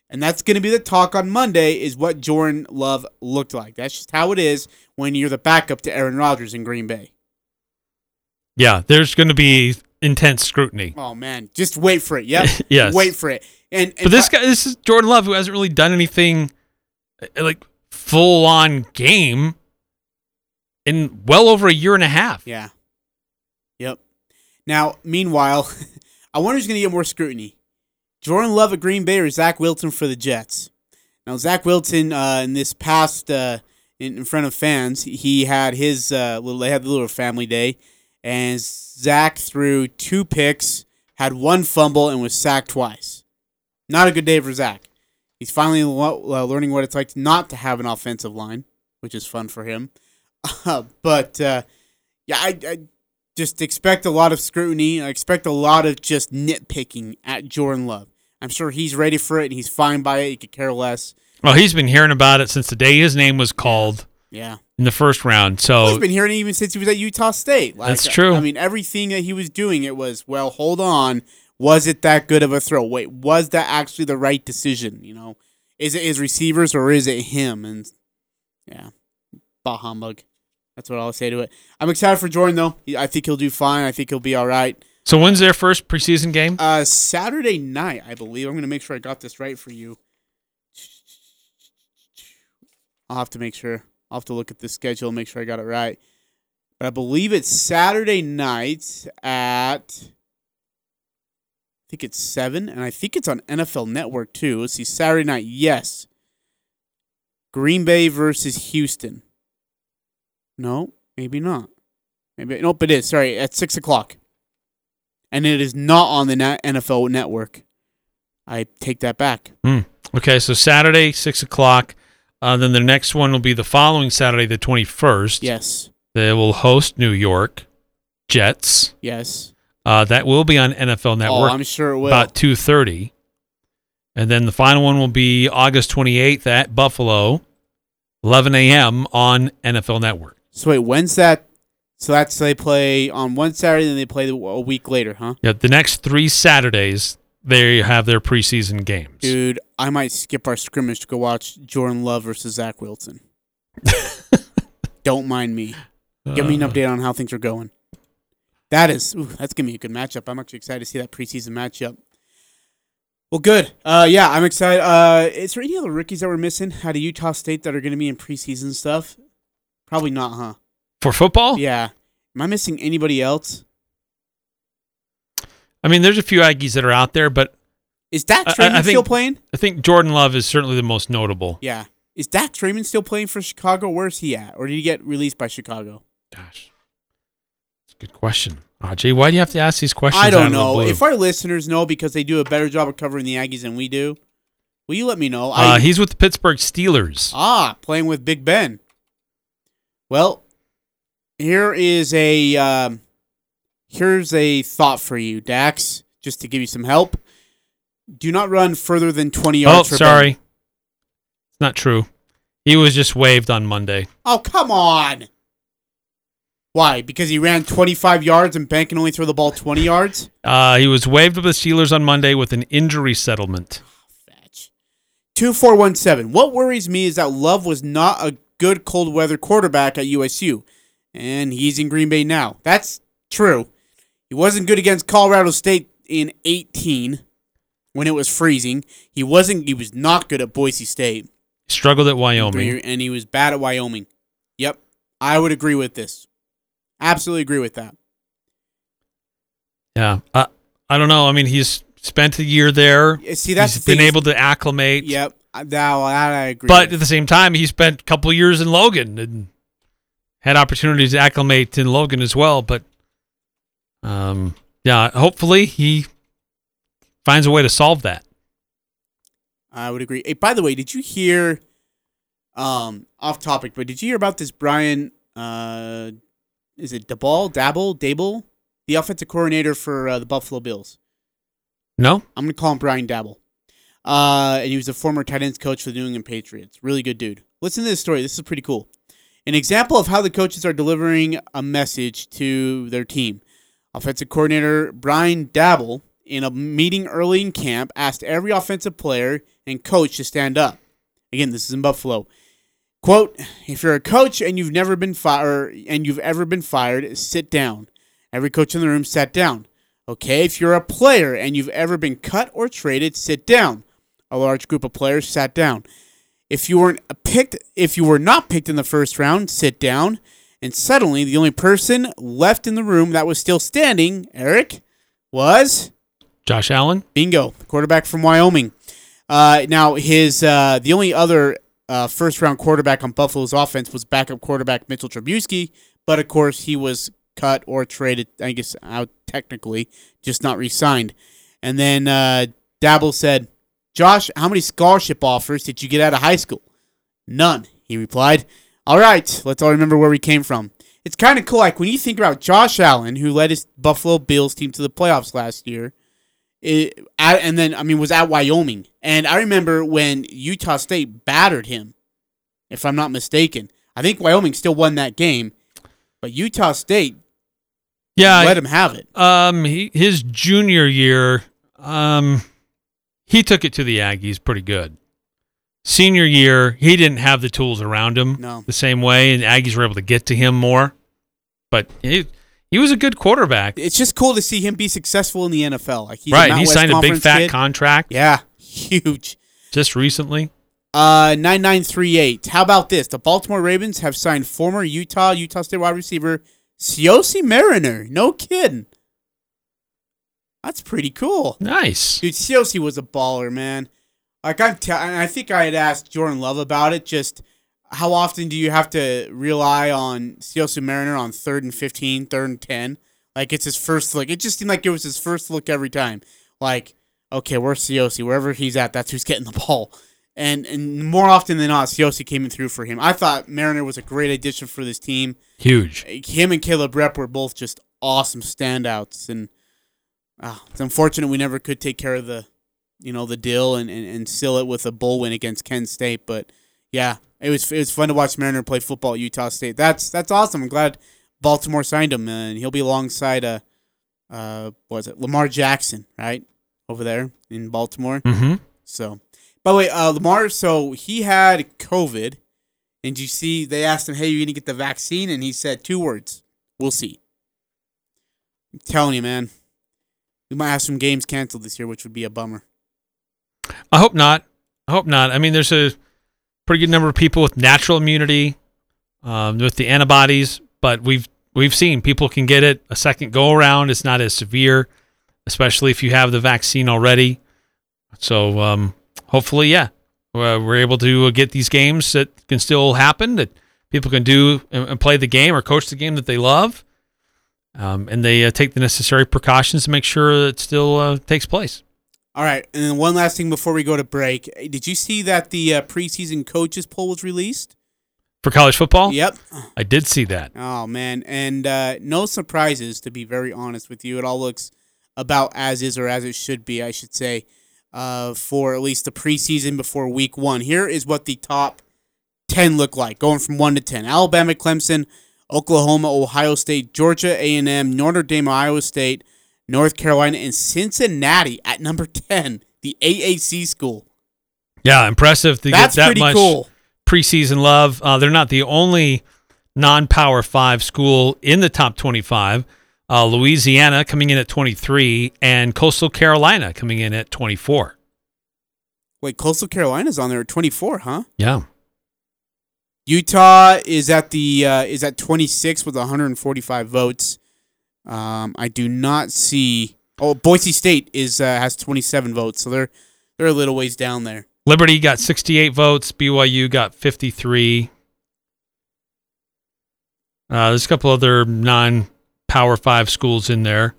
And that's going to be the talk on Monday is what Jordan Love looked like. That's just how it is when you're the backup to Aaron Rodgers in Green Bay. Yeah, there's going to be intense scrutiny. Oh man, just wait for it. Yep. Yes. Wait for it. And, and But this guy, this is Jordan Love, who hasn't really done anything uh, like full on game in well over a year and a half. Yeah. Yep. Now, meanwhile, I wonder who's going to get more scrutiny. Jordan Love at Green Bay or Zach Wilson for the Jets? Now, Zach Wilson, uh, in this past, uh, in, in front of fans, he had his uh, little, they had the little family day, and Zach threw two picks, had one fumble, and was sacked twice. Not a good day for Zach. He's finally lo- uh, learning what it's like not to have an offensive line, which is fun for him. but uh, yeah, I, I just expect a lot of scrutiny. I expect a lot of just nitpicking at Jordan Love. I'm sure he's ready for it and he's fine by it. He could care less. Well, he's been hearing about it since the day his name was called Yeah. in the first round. So He's been hearing it even since he was at Utah State. Like, That's true. I mean, everything that he was doing, it was, well, hold on. Was it that good of a throw? Wait, was that actually the right decision? You know, is it his receivers or is it him? And yeah, bah humbug. That's what I'll say to it. I'm excited for Jordan though. I think he'll do fine. I think he'll be all right. So when's their first preseason game? Uh, Saturday night, I believe. I'm gonna make sure I got this right for you. I'll have to make sure. I'll have to look at the schedule and make sure I got it right. But I believe it's Saturday night at. I think it's seven, and I think it's on NFL Network too. Let's see, Saturday night. Yes. Green Bay versus Houston. No, maybe not. Maybe nope. It is. Sorry, at six o'clock and it is not on the NFL network. I take that back. Hmm. Okay, so Saturday, six o'clock. Uh, then the next one will be the following Saturday, the twenty-first. Yes. They will host New York Jets. Yes. Uh, that will be on NFL Network. Oh, I'm sure it will. About two thirty, and then the final one will be August twenty-eighth at Buffalo, eleven a.m. on NFL Network. So wait, when's that? So that's they play on one Saturday, and then they play a week later, huh? Yeah, the next three Saturdays they have their preseason games. Dude, I might skip our scrimmage to go watch Jordan Love versus Zach Wilson. Don't mind me. Give me an Uh. update on how things are going. That is, ooh, that's gonna be a good matchup. I'm actually excited to see that preseason matchup. Well, good. Uh, yeah, I'm excited. Uh, is there any other rookies that we're missing out of Utah State that are gonna be in preseason stuff? Probably not, huh? For football? Yeah. Am I missing anybody else? I mean, there's a few Aggies that are out there, but Is Dak I- I- I think- still playing? I think Jordan Love is certainly the most notable. Yeah. Is Dax Raymond still playing for Chicago? Where's he at? Or did he get released by Chicago? Gosh, it's a good question. Aj, why do you have to ask these questions? I don't know. If our listeners know because they do a better job of covering the Aggies than we do, will you let me know? uh, he's with the Pittsburgh Steelers. ah playing with Big Ben. Well, here is a um, here's a thought for you, Dax, just to give you some help. Do not run further than twenty yards. Ben. sorry, it's not true. He was just waived on Monday. Oh, come on. Why? Because he ran 25 yards and Ben can only throw the ball 20 yards? Uh, he was waived with the Steelers on Monday with an injury settlement. 2417. What worries me is that Love was not a good cold weather quarterback at USU, and he's in Green Bay now. That's true. He wasn't good against Colorado State in 18 when it was freezing. He wasn't he was not good at Boise State. Struggled at Wyoming. And he was bad at Wyoming. Yep. I would agree with this. Absolutely agree with that. Yeah, I, I don't know. I mean, he's spent a year there. See, that's he's the been able to acclimate. Yep. That, that I agree But at the same time, he spent a couple years in Logan and had opportunities to acclimate in Logan as well. But um, yeah, hopefully he finds a way to solve that. I would agree. Hey, by the way, did you hear Um, off topic, but did you hear about this Brian? Uh, is it Dabble, Dabble, Dable, the offensive coordinator for uh, the Buffalo Bills? No. I'm gonna call him Brian Dabble. Uh, and he was a former tight ends coach for the New England Patriots. Really good dude. Listen to this story. This is pretty cool. An example of how the coaches are delivering a message to their team. Offensive coordinator Brian Dabble, in a meeting early in camp, asked every offensive player and coach to stand up. Again, this is in Buffalo. Quote, if you're a coach and you've never been fired and you've ever been fired, sit down. Every coach in the room sat down. Okay, if you're a player and you've ever been cut or traded, sit down. A large group of players sat down. If you weren't picked, if you were not picked in the first round, sit down. And suddenly, the only person left in the room that was still standing, Eric, was Josh Allen. Bingo, quarterback from Wyoming. Uh, now, his uh, the only other uh, first round quarterback on Buffalo's offense was backup quarterback Mitchell Trubisky, but of course he was cut or traded. I guess out technically, just not re-signed. And then uh, Dabble said, "Josh, how many scholarship offers did you get out of high school?" None. He replied. All right, let's all remember where we came from. It's kind of cool, like when you think about Josh Allen, who led his Buffalo Bills team to the playoffs last year it, and then I mean was at Wyoming, and I remember when Utah State battered him, if I'm not mistaken. I think Wyoming still won that game, but Utah State Yeah, let him have it. Um, he, his junior year, um, he took it to the Aggies pretty good. Senior year, he didn't have the tools around him No. the same way, and Aggies were able to get to him more. But he, he was a good quarterback. It's just cool to see him be successful in the NFL. Like he's right, he West signed a big fat kid. contract Yeah, huge. just recently. Uh, nine nine three eight. How about this? The Baltimore Ravens have signed former Utah Utah State wide receiver Siaosi Mariner. No kidding. That's pretty cool. Nice. Dude, Siaosi was a baller, man. Like I'm, t- I think I had asked Jordan Love about it. Just how often do you have to rely on Siaosi Mariner on third and 15, third and ten? Like it's his first look. It just seemed like it was his first look every time. Like, okay, where's Siaosi? Wherever he's at, that's who's getting the ball. And and more often than not, Siaosi came in through for him. I thought Mariner was a great addition for this team. Huge. Him and Caleb Repp were both just awesome standouts, and ah, it's unfortunate we never could take care of the, you know, the deal and, and, and seal it with a bowl win against Kent State. But yeah, it was it was fun to watch Mariner play football at Utah State. That's that's awesome. I'm glad Baltimore signed him, and he'll be alongside uh, uh, what was it Lamar Jackson, right over there in Baltimore. Mhm. So, by the way, uh, Lamar, so he had COVID, and you see they asked him, "Hey, you gonna get the vaccine?" And he said two words: "We'll see." I'm telling you, man, we might have some games canceled this year, which would be a bummer. I hope not. I hope not. I mean, there's a pretty good number of people with natural immunity, um, with the antibodies, but we've we've seen people can get it a second go around. It's not as severe, especially if you have the vaccine already. So um, hopefully, yeah, uh, we're able to get these games that can still happen. That people can do and play the game or coach the game that they love, um, and they uh, take the necessary precautions to make sure it still uh, takes place. All right, and then one last thing before we go to break. Did you see that the uh, preseason coaches poll was released? For college football? Yep. I did see that. Oh man, and uh, no surprises to be very honest with you. It all looks about as is or as it should be, I should say, uh, for at least the preseason before week one. Here is what the top ten look like, going from one to ten: Alabama, Clemson, Oklahoma, Ohio State, Georgia A and M, Notre Dame, Iowa State, North Carolina, and Cincinnati at number ten, the AAC school. Yeah, impressive to That's get that much cool. preseason love. Uh, they're not the only non-power five school in the top 25. Uh, Louisiana coming in at 23, and Coastal Carolina coming in at 24. Wait, Coastal Carolina's on there at twenty four, huh? Yeah, Utah is at the uh, is at 26 with 145 votes. Um, I do not see. Oh, Boise State is uh, has 27 votes, so they're they're a little ways down there. Liberty got 68 votes. BYU got 53. Uh, there's a couple other non-power five schools in there.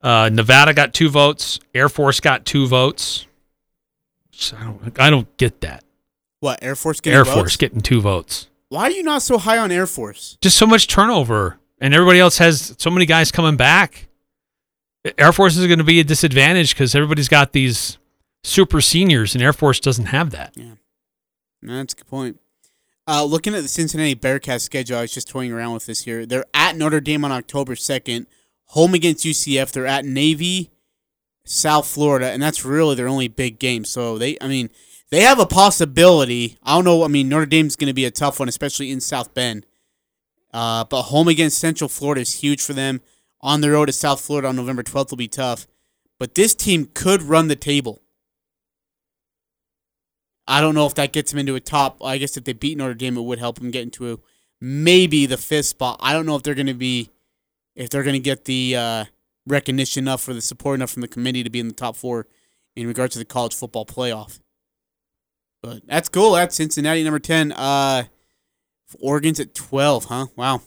Uh, Nevada got two votes. Air Force got two votes. So I don't, I don't get that. What Air Force getting Air votes? Force getting two votes. Why are you not so high on Air Force? Just so much turnover, and everybody else has so many guys coming back. Air Force is going to be a disadvantage because everybody's got these super seniors, and Air Force doesn't have that. Yeah, that's a good point. Uh, looking at the Cincinnati Bearcats schedule, I was just toying around with this here. They're at Notre Dame on October second, home against UCF. They're at Navy, South Florida, and that's really their only big game. So they, I mean, they have a possibility. I don't know. I mean, Notre Dame's going to be a tough one, especially in South Bend. Uh, but home against Central Florida is huge for them. On the road to South Florida on November 12th will be tough. But this team could run the table. I don't know if that gets them into a top. I guess if they beat Notre Dame, it would help them get into a, maybe the fifth spot. I don't know if they're going to be, if they're going to get the uh, recognition enough for the support enough from the committee to be in the top four in regards to the college football playoff. But that's cool. That's Cincinnati number ten. Uh, Oregon's at twelve, huh? Wow.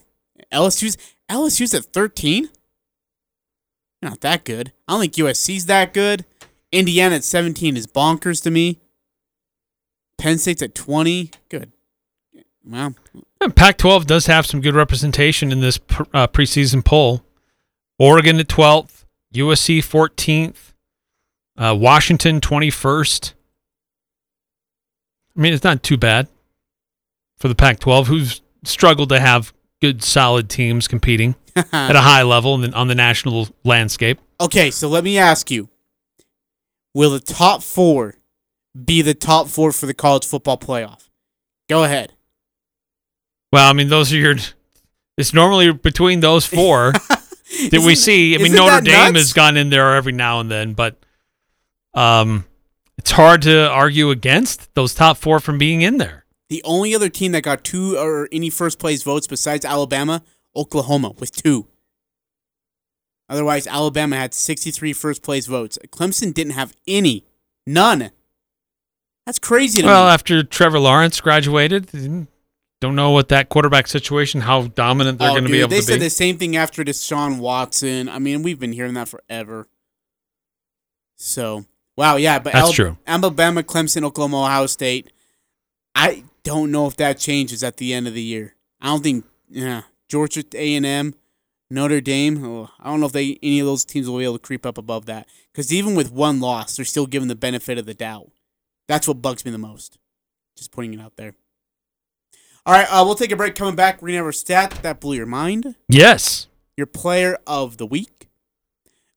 LSU's LSU's at thirteen. Not that good. I don't think USC's that good. Indiana at seventeen is bonkers to me. Penn State's at twenty. Good. Wow. Pac 12 does have some good representation in this pr- uh, preseason poll. Oregon at 12th, USC 14th, uh, Washington 21st. I mean, it's not too bad for the Pac 12, who's struggled to have good, solid teams competing at a high level the, on the national landscape. Okay, so let me ask you: Will the top four be the top four for the college football playoff? Go ahead. Well, I mean, those are your. It's normally between those four that we see. I mean, Notre Dame nuts? has gone in there every now and then, but um, it's hard to argue against those top four from being in there. The only other team that got two or any first place votes besides Alabama, Oklahoma, with two. Otherwise, Alabama had 63 first place votes. Clemson didn't have any. None. That's crazy to Well, me. after Trevor Lawrence graduated, mm, don't know what that quarterback situation, how dominant they're Oh, going to be able they said the same thing after Deshaun Watson. I mean, we've been hearing that forever. So, wow, yeah, but That's Al- true. Alabama, Clemson, Oklahoma, Ohio State. I don't know if that changes at the end of the year. I don't think. Yeah, Georgia A and M, Notre Dame. Oh, I don't know if they any of those teams will be able to creep up above that. Because even with one loss, they're still given the benefit of the doubt. That's what bugs me the most. Just putting it out there. All right, uh, we'll take a break. Coming back, we're gonna have our stat that blew your mind yes. your player of the week.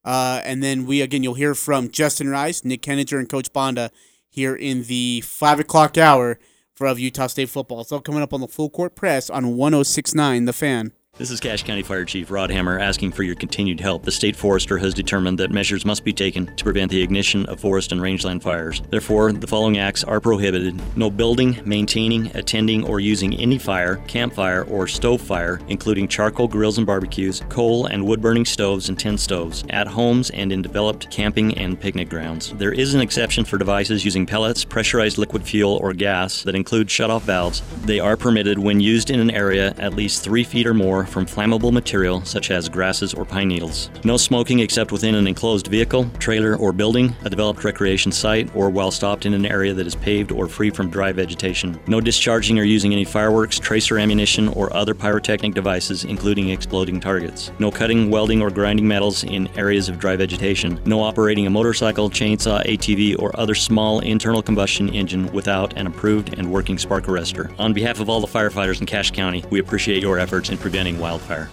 Uh, and then we again, you'll hear from Justin Rice, Nick Heninger, and Coach Banda here in the five o'clock hour for of Utah State football. It's all coming up on the full court press on 106.9 The Fan. This is Cache County Fire Chief Rod Hammer asking for your continued help. The state forester has determined that measures must be taken to prevent the ignition of forest and rangeland fires. Therefore, the following acts are prohibited no building, maintaining, attending, or using any fire, campfire, or stove fire, including charcoal grills and barbecues, coal and wood burning stoves and tin stoves, at homes and in developed camping and picnic grounds. There is an exception for devices using pellets, pressurized liquid fuel, or gas that include shutoff valves. They are permitted when used in an area at least three feet or more from flammable material such as grasses or pine needles. No smoking except within an enclosed vehicle, trailer, or building, a developed recreation site, or while stopped in an area that is paved or free from dry vegetation. No discharging or using any fireworks, tracer ammunition, or other pyrotechnic devices, including exploding targets. No cutting, welding, or grinding metals in areas of dry vegetation. No operating a motorcycle, chainsaw, ATV, or other small internal combustion engine without an approved and working spark arrestor. On behalf of all the firefighters in Cache County, we appreciate your efforts in preventing wildfire.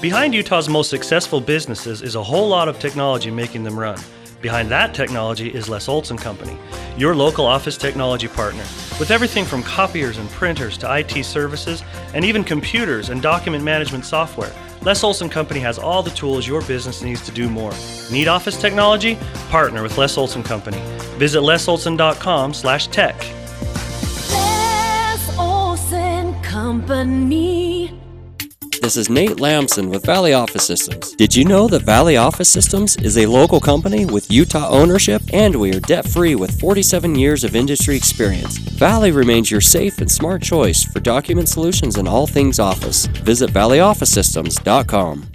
Behind Utah's most successful businesses is a whole lot of technology making them run. Behind that technology is Les Olson Company, your local office technology partner. With everything from copiers and printers to IT services and even computers and document management software, Les Olson Company has all the tools your business needs to do more. Need office technology? Partner with Les Olson Company. Visit lesolson.com/tech. Company. This is Nate Lamson with Valley Office Systems. Did you know that Valley Office Systems is a local company with Utah ownership and we are debt free with 47 years of industry experience? Valley remains your safe and smart choice for document solutions and all things office. Visit valleyofficesystems.com.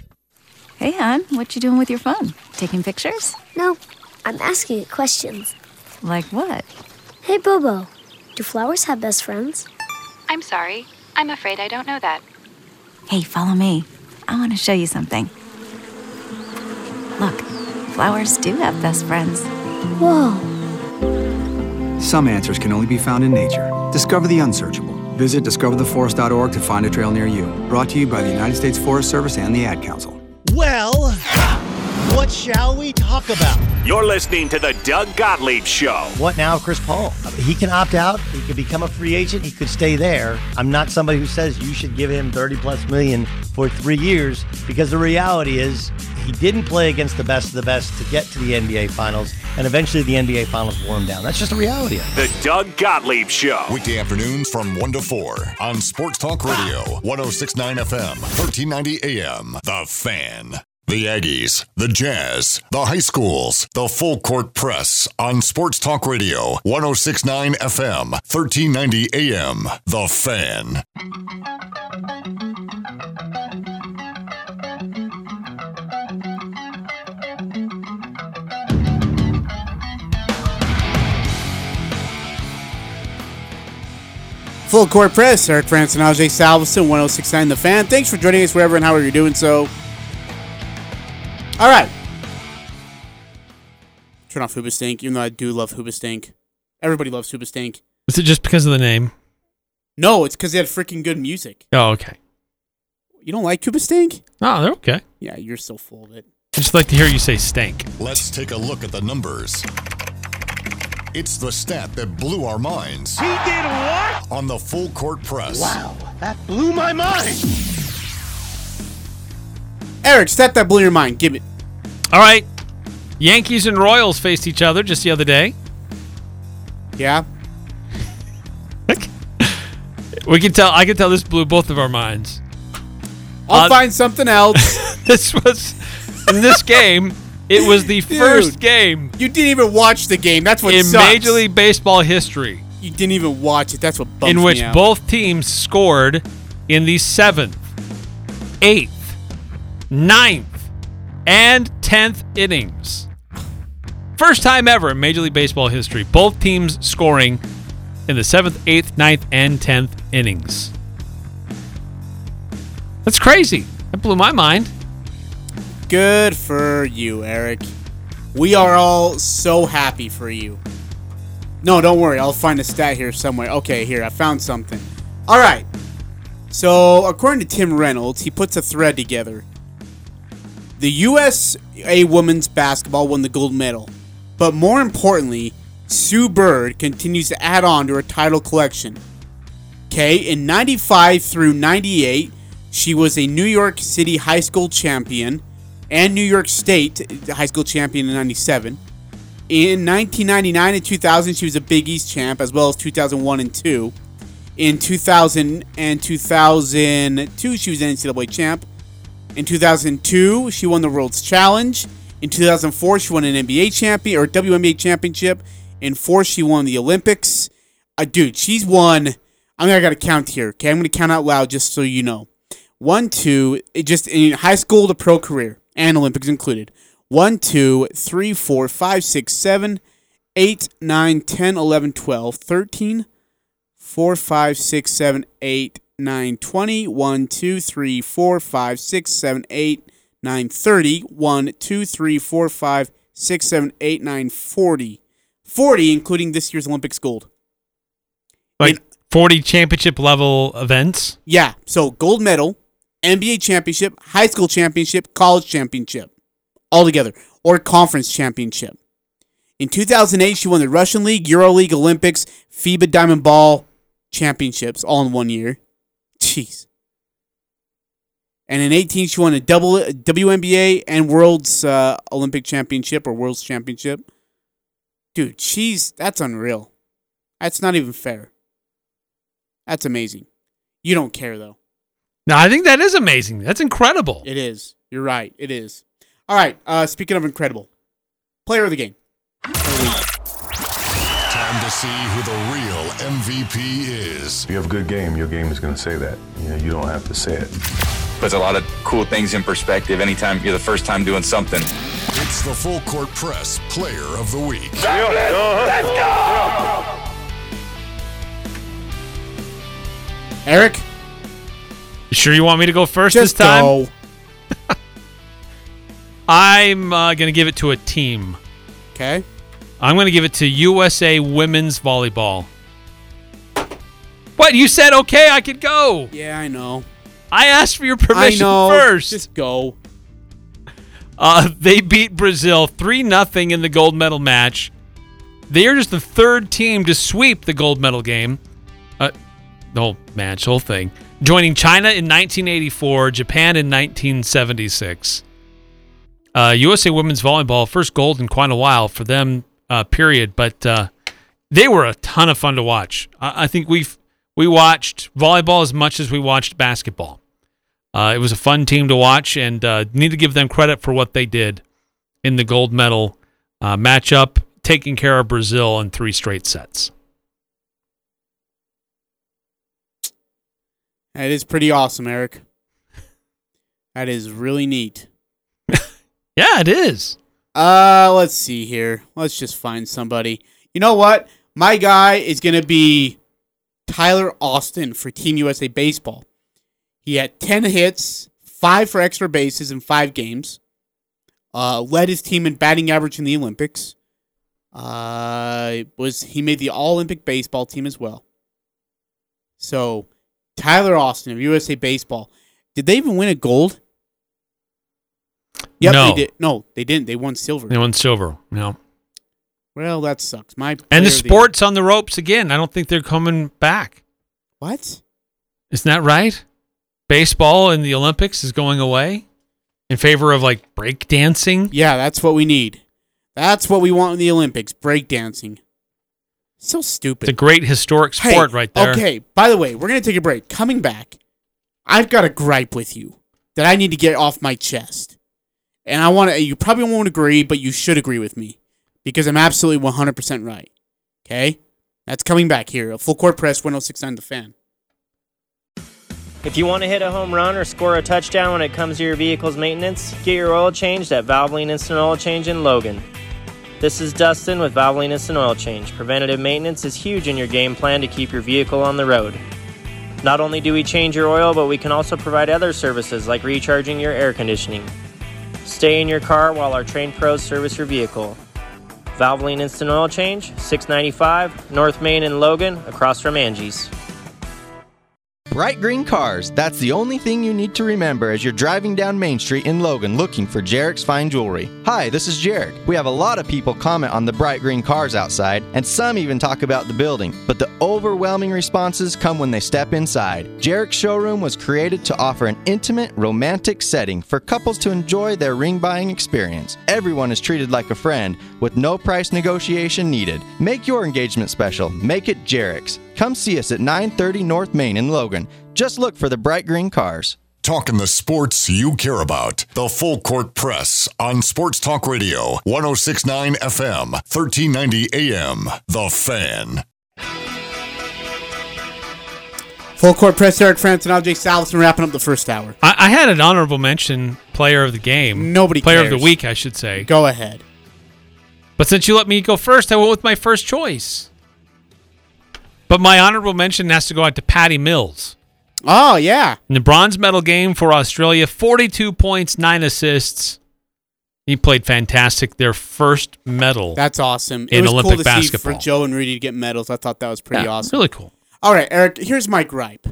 Hey, hon, what you doing with your phone? Taking pictures? No, I'm asking it questions. Like what? Hey, Bobo. Do flowers have best friends? I'm sorry. I'm afraid I don't know that. Hey, follow me. I want to show you something. Look, flowers do have best friends. Whoa. Some answers can only be found in nature. Discover the unsearchable. Visit discovertheforest.org to find a trail near you. Brought to you by the United States Forest Service and the Ad Council. Well, what shall we talk about? You're listening to the Doug Gottlieb Show. What now, Chris Paul? He can opt out. He could become a free agent. He could stay there. I'm not somebody who says you should give him 30 plus million for three years because the reality is he didn't play against the best of the best to get to the NBA Finals, and eventually the NBA Finals wore him down. That's just the reality. The Doug Gottlieb Show. Weekday afternoons from 1 to 4 on Sports Talk Radio, 1069 FM, 1390 AM. The Fan. The Aggies, the Jazz, the high schools, the full court press on Sports Talk Radio, 1069 FM, 1390 AM. The Fan. Full court press. Eric Frandsen, Ajay Salvesen, 1069 The Fan. Thanks for joining us wherever and however you're doing so. All right. Turn off Hoobastank, even though I do love Hoobastank. Everybody loves Hoobastank. Is it just because of the name? No, it's because they had freaking good music. Oh, okay. You don't like Hoobastank? Oh, they're okay. Yeah, you're so full of it. I just like to hear you say stank. Let's take a look at the numbers. It's the stat that blew our minds. He did what? On the full court press. Wow, that blew my mind. Eric, stat that blew your mind. Give it. All right. Yankees and Royals faced each other just the other day. Yeah. We can tell. I can tell this blew both of our minds. I'll Uh, find something else. this was in this game. It was the first game You didn't even watch the game. That's what in sucks. Major League Baseball history You didn't even watch it. That's what in which both teams scored in the seventh, eighth, ninth, and tenth innings. First time ever in Major League Baseball history, both teams scoring in the seventh, eighth, ninth, and tenth innings. That's crazy. That blew my mind. Good for you, Eric. We are all so happy for you. No, don't worry. I'll find a stat here somewhere. Okay, here. I found something. All right. So, according to Tim Reynolds, he puts a thread together. The USA women's basketball won the gold medal. But more importantly, Sue Bird continues to add on to her title collection. Okay, in 95 through 98, she was a New York City high school champion and New York State high school champion in 97. In 1999 and 2000, she was a Big East champ, as well as 2001 and 2. In 2000 and 2002, she was an NCAA champ. In 2002, she won the World's Challenge. In 2004, she won an NBA champion or WNBA championship. In four, she won the Olympics. Uh, dude, she's won. I'm gonna gotta count here. Okay, I'm gonna count out loud just so you know. One, two, just in high school to pro career and Olympics included. One, two, three, four, five, six, seven, eight, nine, 10, 11, 12, 13, 4, 5, 6, 7, 8, 9, 20, 1, 2, 3, 4, 5, 6, 7, 8, 9, 30, 1, 2, 3, 4, 5, 6, 7, 8, 9, 40. 40, including this year's Olympics gold. Like 40 championship level events. Yeah, so gold medal, NBA championship, high school championship, college championship, all together, or conference championship. In 2008, she won the Russian League, Euro League, Olympics, FIBA Diamond Ball championships all in one year. Jeez. And in 18, she won a double WNBA and World's uh, Olympic Championship or World's Championship. Dude, she's that's unreal. That's not even fair. That's amazing. You don't care though. No, I think that is amazing. That's incredible. It is. You're right. It is. All right. Uh, speaking of incredible, player of the game see who the real MVP is. If you have a good game, your game is going to say that. You, know, you don't have to say it. Puts a lot of cool things in perspective anytime you're the first time doing something. It's the Full Court Press Player of the Week. Let's go! Eric? You sure you want me to go first Just this time? Go. I'm uh, going to give it to a team. Okay. I'm going to give it to USA Women's Volleyball. What? You said okay, I could go. Yeah, I know. I asked for your I permission know. first. Just go. Uh, they beat Brazil 3 0 in the gold medal match. They are just the third team to sweep the gold medal game. Uh, the whole match, whole thing. Joining China in 1984, Japan in 1976. Uh, USA women's volleyball, first gold in quite a while for them, uh, period. But uh, they were a ton of fun to watch. I, I think we've we watched volleyball as much as we watched basketball. Uh, it was a fun team to watch, and uh, need to give them credit for what they did in the gold medal uh, matchup, taking care of Brazil in three straight sets. That is pretty awesome, Eric. That is really neat. Yeah, it is. Uh, let's see here. Let's just find somebody. You know what? My guy is going to be Tyler Austin for Team USA Baseball. He had 10 hits, 5 for extra bases in 5 games. Uh, led his team in batting average in the Olympics. Uh, was he made the All-Olympic baseball team as well. So, Tyler Austin of USA Baseball. Did they even win a gold? Yep, No. they did. No, they didn't. They won silver. They won silver. No. Well, that sucks. My And the sports on the ropes again. I don't think they're coming back. What? Isn't that right? Baseball in the Olympics is going away in favor of like break dancing. Yeah, that's what we need. That's what we want in the Olympics: breakdancing. So stupid. It's a great historic Hey, sport right there. Okay. By the way, we're gonna take a break. Coming back, I've got a gripe with you that I need to get off my chest, and I want to. You probably won't agree, but you should agree with me because I'm absolutely 100 percent right. Okay, that's coming back here. A full court press 106.9 The Fan. If you want to hit a home run or score a touchdown when it comes to your vehicle's maintenance, get your oil changed at Valvoline Instant Oil Change in Logan. This is Dustin with Valvoline Instant Oil Change. Preventative maintenance is huge in your game plan to keep your vehicle on the road. Not only do we change your oil, but we can also provide other services like recharging your air conditioning. Stay in your car while our trained pros service your vehicle. Valvoline Instant Oil Change, 695 North Main in Logan, across from Angie's. Bright green cars. That's the only thing you need to remember as you're driving down Main Street in Logan looking for Jarek's Fine Jewelry. Hi, this is Jarek. We have a lot of people comment on the bright green cars outside, and some even talk about the building, but the overwhelming responses come when they step inside. Jarek's showroom was created to offer an intimate, romantic setting for couples to enjoy their ring buying experience. Everyone is treated like a friend with no price negotiation needed. Make your engagement special. Make it Jarek's. Come see us at 930 North Main in Logan. Just look for the bright green cars. Talking the sports you care about. The Full Court Press on Sports Talk Radio, 1069 FM, 1390 AM. The Fan. Full court press. Eric France and Aj Salvesen wrapping up the first hour. I, I had an honorable mention player of the game. Nobody player of the week, I should say. Go ahead. But since you let me go first, I went with my first choice. But my honorable mention has to go out to Patty Mills. Oh yeah, In the bronze medal game for Australia, 42 points, 9 assists. He played fantastic. Their first medal. that's awesome. In it was Olympic cool to basketball. see for Joe and Rudy to get medals. I thought that was pretty Yeah, awesome. Really cool. All right, Eric. Here's my gripe.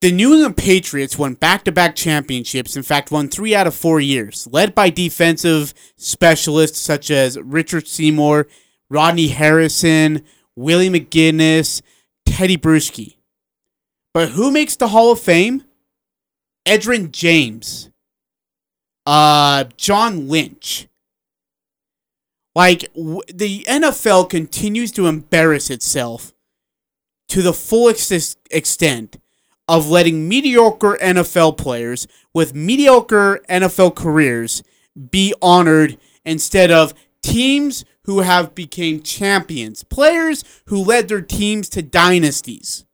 The New England Patriots won back-to-back championships. In fact, won three out of four years, led by defensive specialists such as Richard Seymour, Rodney Harrison, Willie McGinest, Teddy Bruschi. But who makes the Hall of Fame? Edgerrin James, uh, John Lynch. Like w- the NFL continues to embarrass itself to the full ex- extent of letting mediocre NFL players with mediocre NFL careers be honored instead of teams who have become champions, players who led their teams to dynasties.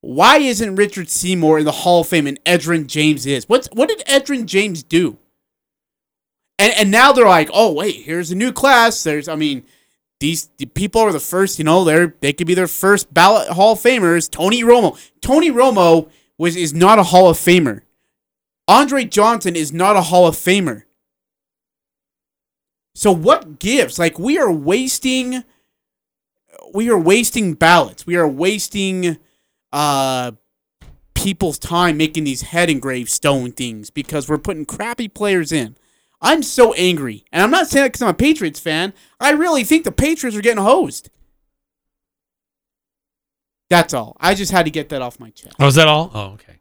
Why isn't Richard Seymour in the Hall of Fame and Edgerrin James is? What's what did Edgerrin James do? And and now they're like, oh wait, here's a new class. There's I mean, these the people are the first. You know, they're they could be their first ballot Hall of Famers. Tony Romo. Tony Romo was is not a Hall of Famer. Andre Johnson is not a Hall of Famer. So what gives? Like we are wasting we are wasting ballots. We are wasting uh people's time making these head engraved stone things because we're putting crappy players in. I'm so angry. And I'm not saying that because I'm a Patriots fan. I really think the Patriots are getting hosed. That's all. I just had to get that off my chest. Oh, is that all? Oh, okay.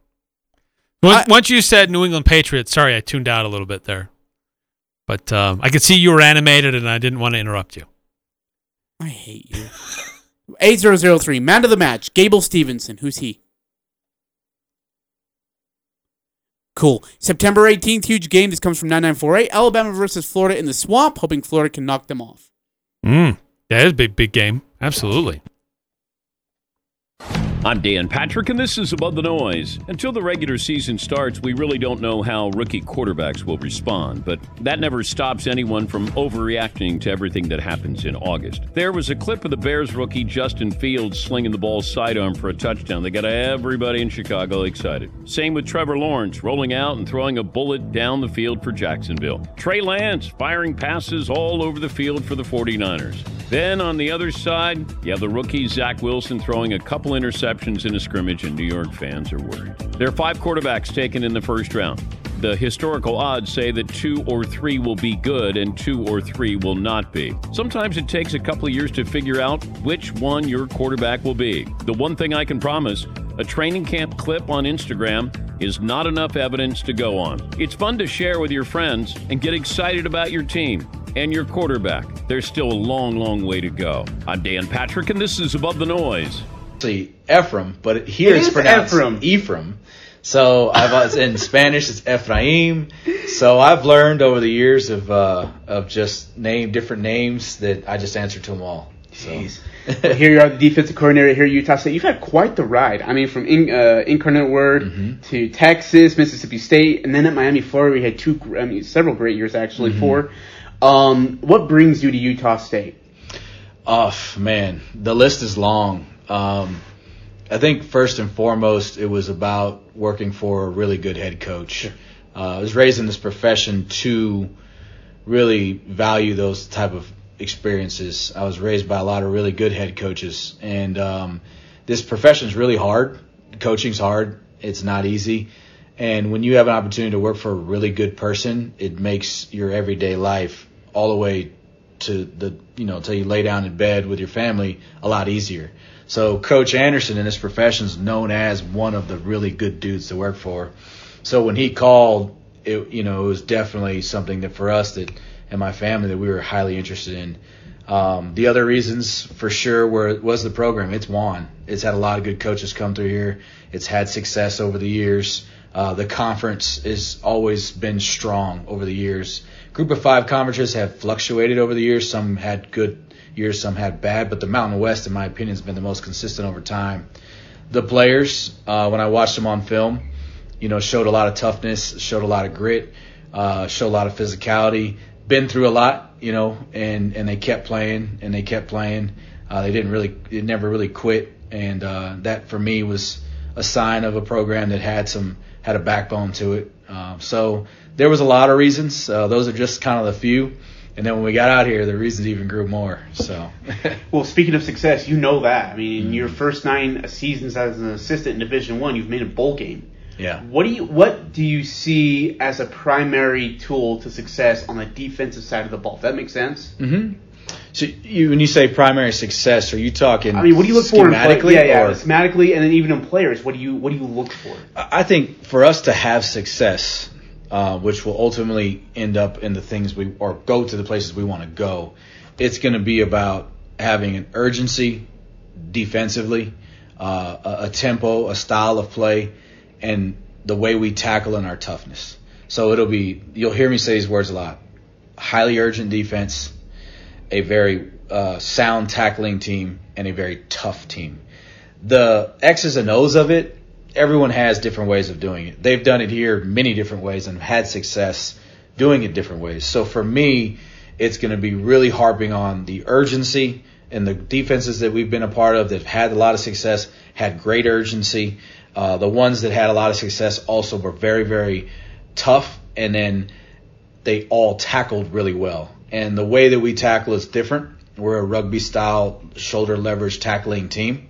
Once, once you said New England Patriots, sorry, I tuned out a little bit there. But um, I could see you were animated and I didn't want to interrupt you. I hate you. 8003, man of the match, Gable Stevenson. Who's he? Cool. September 18th, huge game. This comes from 9948. Alabama versus Florida in the swamp, hoping Florida can knock them off. Mm, that is a big, big game. Absolutely. I'm Dan Patrick, and this is Above the Noise. Until the regular season starts, we really don't know how rookie quarterbacks will respond, but that never stops anyone from overreacting to everything that happens in August. There was a clip of the Bears rookie Justin Fields slinging the ball sidearm for a touchdown that got everybody in Chicago excited. Same with Trevor Lawrence rolling out and throwing a bullet down the field for Jacksonville. Trey Lance firing passes all over the field for the 49ers. Then on the other side, you have the rookie Zach Wilson throwing a couple interceptions in a scrimmage, and New York fans are worried. There are five quarterbacks taken in the first round. The historical odds say that two or three will be good and two or three will not be. Sometimes it takes a couple of years to figure out which one your quarterback will be. The one thing I can promise a training camp clip on Instagram is not enough evidence to go on. It's fun to share with your friends and get excited about your team and your quarterback. There's still a long, long way to go. I'm Dan Patrick, and this is Above the Noise. Actually, Ephraim, but here It it's pronounced Ephraim. Ephraim. So I've in Spanish it's Ephraim. So I've learned over the years of uh, of just name different names that I just answer to them all. So. Well, here you are, the defensive coordinator here at Utah State. You've had quite the ride. I mean, from in, uh, Incarnate Word Mm-hmm. to Texas, Mississippi State, and then at Miami, Florida, we had two, I mean, several great years actually. Mhm. Four. Um, what brings you to Utah State? Oh man, the list is long. Um, I think first and foremost, it was about working for a really good head coach. Uh, I was raised in this profession to really value those type of experiences. I was raised by a lot of really good head coaches, and um, this profession is really hard. Coaching's hard. It's not easy. And when you have an opportunity to work for a really good person, it makes your everyday life all the way to the you know till you lay down in bed with your family a lot easier. So Coach Anderson in his profession is known as one of the really good dudes to work for. So when he called, it you know it was definitely something that for us that and my family that we were highly interested in. Um, the other reasons for sure were was the program. It's won. It's had a lot of good coaches come through here. It's had success over the years. Uh, the conference has always been strong over the years. Group of five conferences have fluctuated over the years. Some had good years, some had bad, but the Mountain West, in my opinion, has been the most consistent over time. The players, uh, when I watched them on film, you know, showed a lot of toughness, showed a lot of grit, uh, showed a lot of physicality, been through a lot, you know, and, and they kept playing and they kept playing. Uh, they didn't really, they never really quit. And, uh, that for me was a sign of a program that had some, had a backbone to it. Uh, so there was a lot of reasons. Uh, those are just kind of the few. And then when we got out here, the reasons even grew more. So, Well, speaking of success, you know that. I mean, Mm-hmm. in your first nine seasons as an assistant in Division One, you've made a bowl game. yeah. What do you What do you see as a primary tool to success on the defensive side of the ball? Does that make sense? hmm So you, when you say primary success, are you talking? I mean, what do you look for in play- schematically? Yeah, yeah, or- schematically, and then even in players. What do you What do you look for? I think for us to have success, uh, which will ultimately end up in the things we or go to the places we want to go, it's going to be about having an urgency defensively, uh, a, a tempo, a style of play, and the way we tackle and our toughness. So it'll be you'll hear me say these words a lot: highly urgent defense, a very uh, sound tackling team, and a very tough team. The X's and O's of it, everyone has different ways of doing it. They've done it here many different ways and had success doing it different ways. So for me, It's going to be really harping on the urgency and the defenses that we've been a part of that had a lot of success had great urgency. Uh, the ones that had a lot of success also were very, very tough, and then they all tackled really well. And the way that we tackle is different. We're a rugby style shoulder leverage tackling team.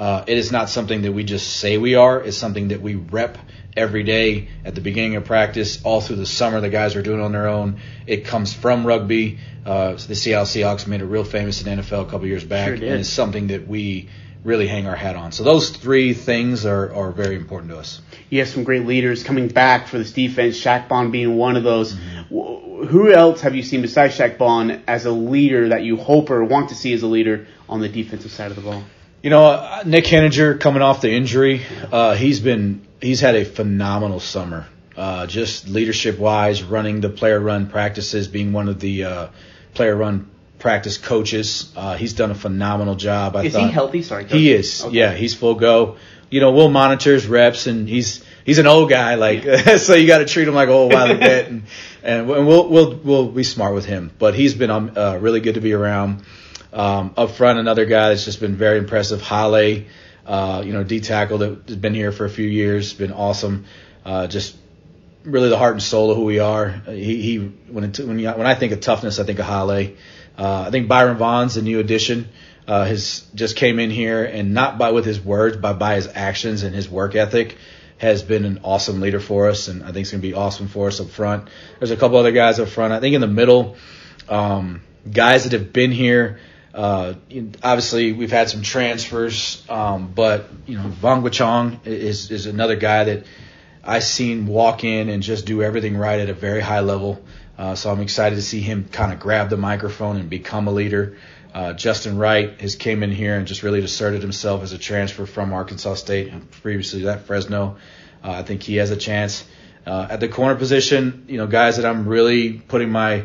Uh, it is not something that we just say we are. It's something that we rep every day at the beginning of practice, all through the summer. The guys are doing on their own. It comes from rugby. Uh, the Seattle Seahawks made it real famous in the NFL a couple years back, Sure and it's something that we really hang our hat on. So those three things are, are very important to us. You have some great leaders coming back for this defense. Shaq Bond being one of those. Mm-hmm. Who else have you seen besides Shaq Bond as a leader that you hope or want to see as a leader on the defensive side of the ball? You know, Nick Heninger coming off the injury, uh, he's been he's had a phenomenal summer. Uh, just leadership wise, running the player run practices, being one of the uh, player run practice coaches. Uh, he's done a phenomenal job. I Is he healthy? Sorry, Coach. He is. Okay. Yeah, he's full go. You know, we'll monitor his reps, and he's he's an old guy, like so you got to treat him like an old wily vet, and and we'll we'll we'll be smart with him. But he's been um, uh, really good to be around. Um, up front, another guy that's just been very impressive, Hale. Uh, you know, D tackle that has been here for a few years, been awesome. Uh, just really the heart and soul of who we are. Uh, He, he when it, when, you, when I think of toughness, I think of Hale. Uh, I think Byron Bonds a new addition. Uh, his just came in here and not by with his words, but by his actions and his work ethic has been an awesome leader for us, and I think it's going to be awesome for us up front. There's a couple other guys up front. I think in the middle, um, guys that have been here. Uh, obviously, we've had some transfers, um, but you know, Vong Chong is is another guy that I seen walk in and just do everything right at a very high level. Uh, so I'm excited to see him kind of grab the microphone and become a leader. Uh, Justin Rice has came in here and just really asserted himself as a transfer from Arkansas State and previously at Fresno. Uh, I think he has a chance. Uh, at the corner position, you know, guys that I'm really putting my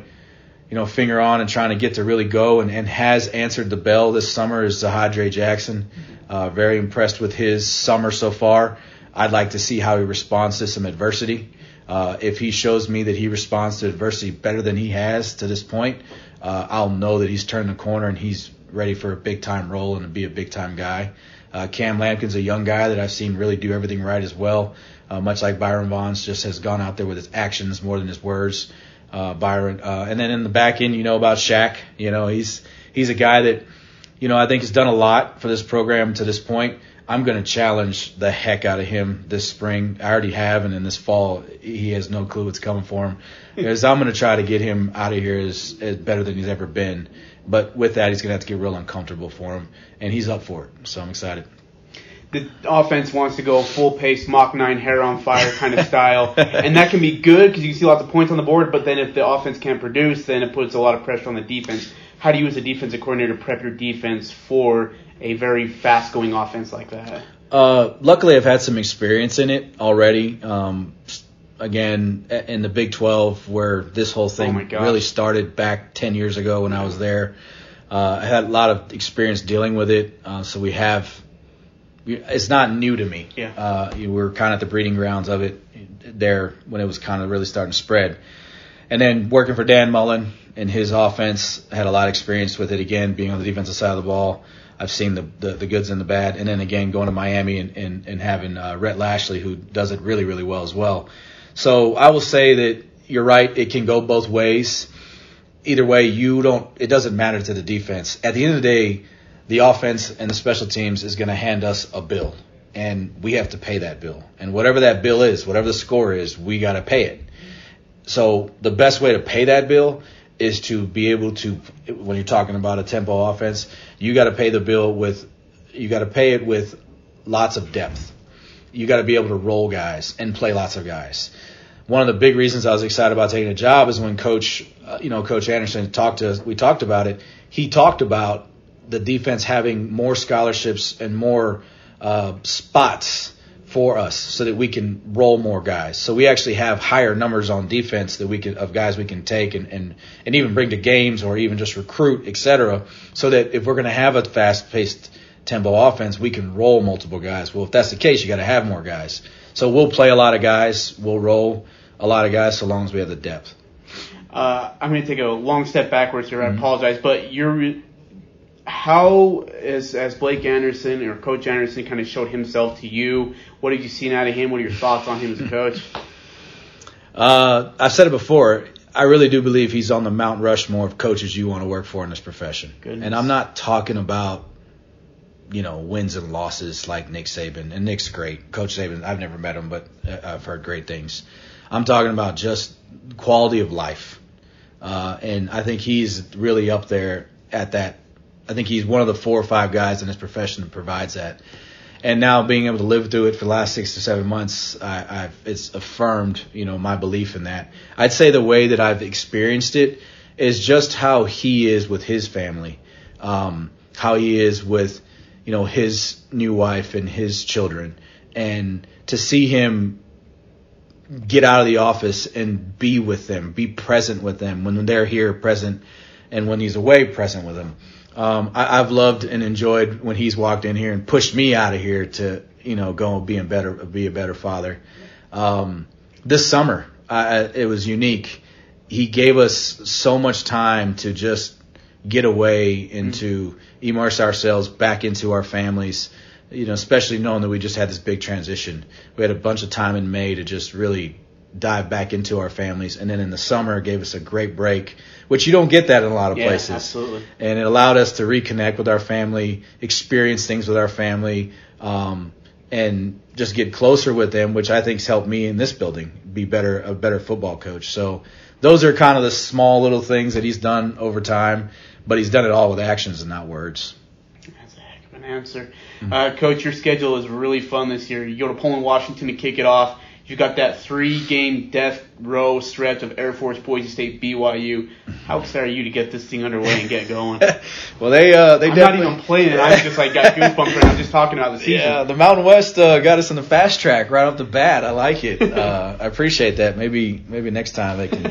you know, finger on and trying to get to really go and, and has answered the bell this summer is Zahodri Jackson. Uh, very impressed with his summer so far. I'd like to see how he responds to some adversity. Uh, if he shows me that he responds to adversity better than he has to this point, uh, I'll know that he's turned the corner and he's ready for a big time role and to be a big time guy. Uh, Cam Lampkin's a young guy that I've seen really do everything right as well. Uh, much like Byron Bonds, just has gone out there with his actions more than his words. Uh, Byron, uh, and then in the back end, you know about Shaq. You know he's he's a guy that you know I think has done a lot for this program to this point. I'm going to challenge the heck out of him this spring. I already have, and in this fall, he has no clue what's coming for him. Because I'm going to try to get him out of here as, as better than he's ever been. But with that, he's going to have to get real uncomfortable for him, and he's up for it. So I'm excited. The offense wants to go full pace, Mach 9, hair on fire kind of style. and that can be good because you can see lots of points on the board, but then if the offense can't produce, then it puts a lot of pressure on the defense. How do you, as a defensive coordinator, prep your defense for a very fast going offense like that? Uh, luckily, I've had some experience in it already. Um, again, in the Big 12, where this whole Oh thing gosh. really started back 10 years ago when I was there. Uh, I had a lot of experience dealing with it, uh, so we have. It's not new to me. Yeah. Uh, you were kind of at the breeding grounds of it there when it was kind of really starting to spread. And then working for Dan Mullen and his offense, I had a lot of experience with it again, being on the defensive side of the ball. I've seen the, the, the goods and the bad. And then again, going to Miami and, and, and having uh, Rhett Lashlee, who does it really, really well as well. So I will say that you're right. It can go both ways. Either way, you don't, it doesn't matter to the defense. At the end of the day, the offense and the special teams is going to hand us a bill, and we have to pay that bill. And whatever that bill is, whatever the score is, we got to pay it. So the best way to pay that bill is to be able to, when you're talking about a tempo offense, you got to pay the bill with, you got to pay it with lots of depth. You got to be able to roll guys and play lots of guys. One of the big reasons I was excited about taking a job is when Coach, uh, you know, Coach Anderson talked to us. We talked about it. He talked about the defense having more scholarships and more uh, spots for us so that we can roll more guys. So we actually have higher numbers on defense that we can of guys we can take and and, and even bring to games or even just recruit, etc. so that if we're going to have a fast paced tempo offense, we can roll multiple guys. Well, if that's the case, you got to have more guys. So we'll play a lot of guys, we'll roll a lot of guys so long as we have the depth. Uh, I'm going to take a long step backwards here. I apologize, but you're how as as Blake Anderson or Coach Anderson kind of showed himself to you. What have you seen out of him? What are your thoughts on him as a coach? Uh, I've said it before. I really do believe he's on the Mount Rushmore of coaches you want to work for in this profession. Goodness. And I'm not talking about, you know, wins and losses like Nick Saban. And Nick's great. Coach Saban, I've never met him, but uh, I've heard great things. I'm talking about just quality of life. Uh, and I think he's really up there at that. I think he's one of the four or five guys in this profession that provides that. And now being able to live through it for the last six to seven months, I, I've, it's affirmed, you know, my belief in that. I'd say the way that I've experienced it is just how he is with his family, um, how he is with, you know, his new wife and his children, and to see him get out of the office and be with them, be present with them when they're here, present, and when he's away, present with them. Um, I, I've loved and enjoyed when he's walked in here and pushed me out of here to, you know, go and be a better, be a better father. Um, this summer, I, it was unique. He gave us so much time to just get away and to immerse ourselves back into our families. You know, especially knowing that we just had this big transition. We had a bunch of time in May to just really dive back into our families, and then in the summer gave us a great break, which you don't get that in a lot of Yeah, places absolutely. and it allowed us to reconnect with our family, experience things with our family, um, and just get closer with them, which I think's helped me in this building be better a better football coach. So those are kind of the small little things that he's done over time, but he's done it all with actions and not words. That's a heck of an answer. Uh, Coach, your schedule is really fun this year. You go to Pullman, Washington to kick it off. You've got that three game death row stretch of Air Force, Boise State, BYU. How excited are you to get this thing underway and get going? Well, they uh, they I'm not even playing it. I just like got goosebumps right now just talking about the season. Yeah, the Mountain West uh, got us in the fast track right off the bat. I like it. Uh, I appreciate that. Maybe maybe next time they can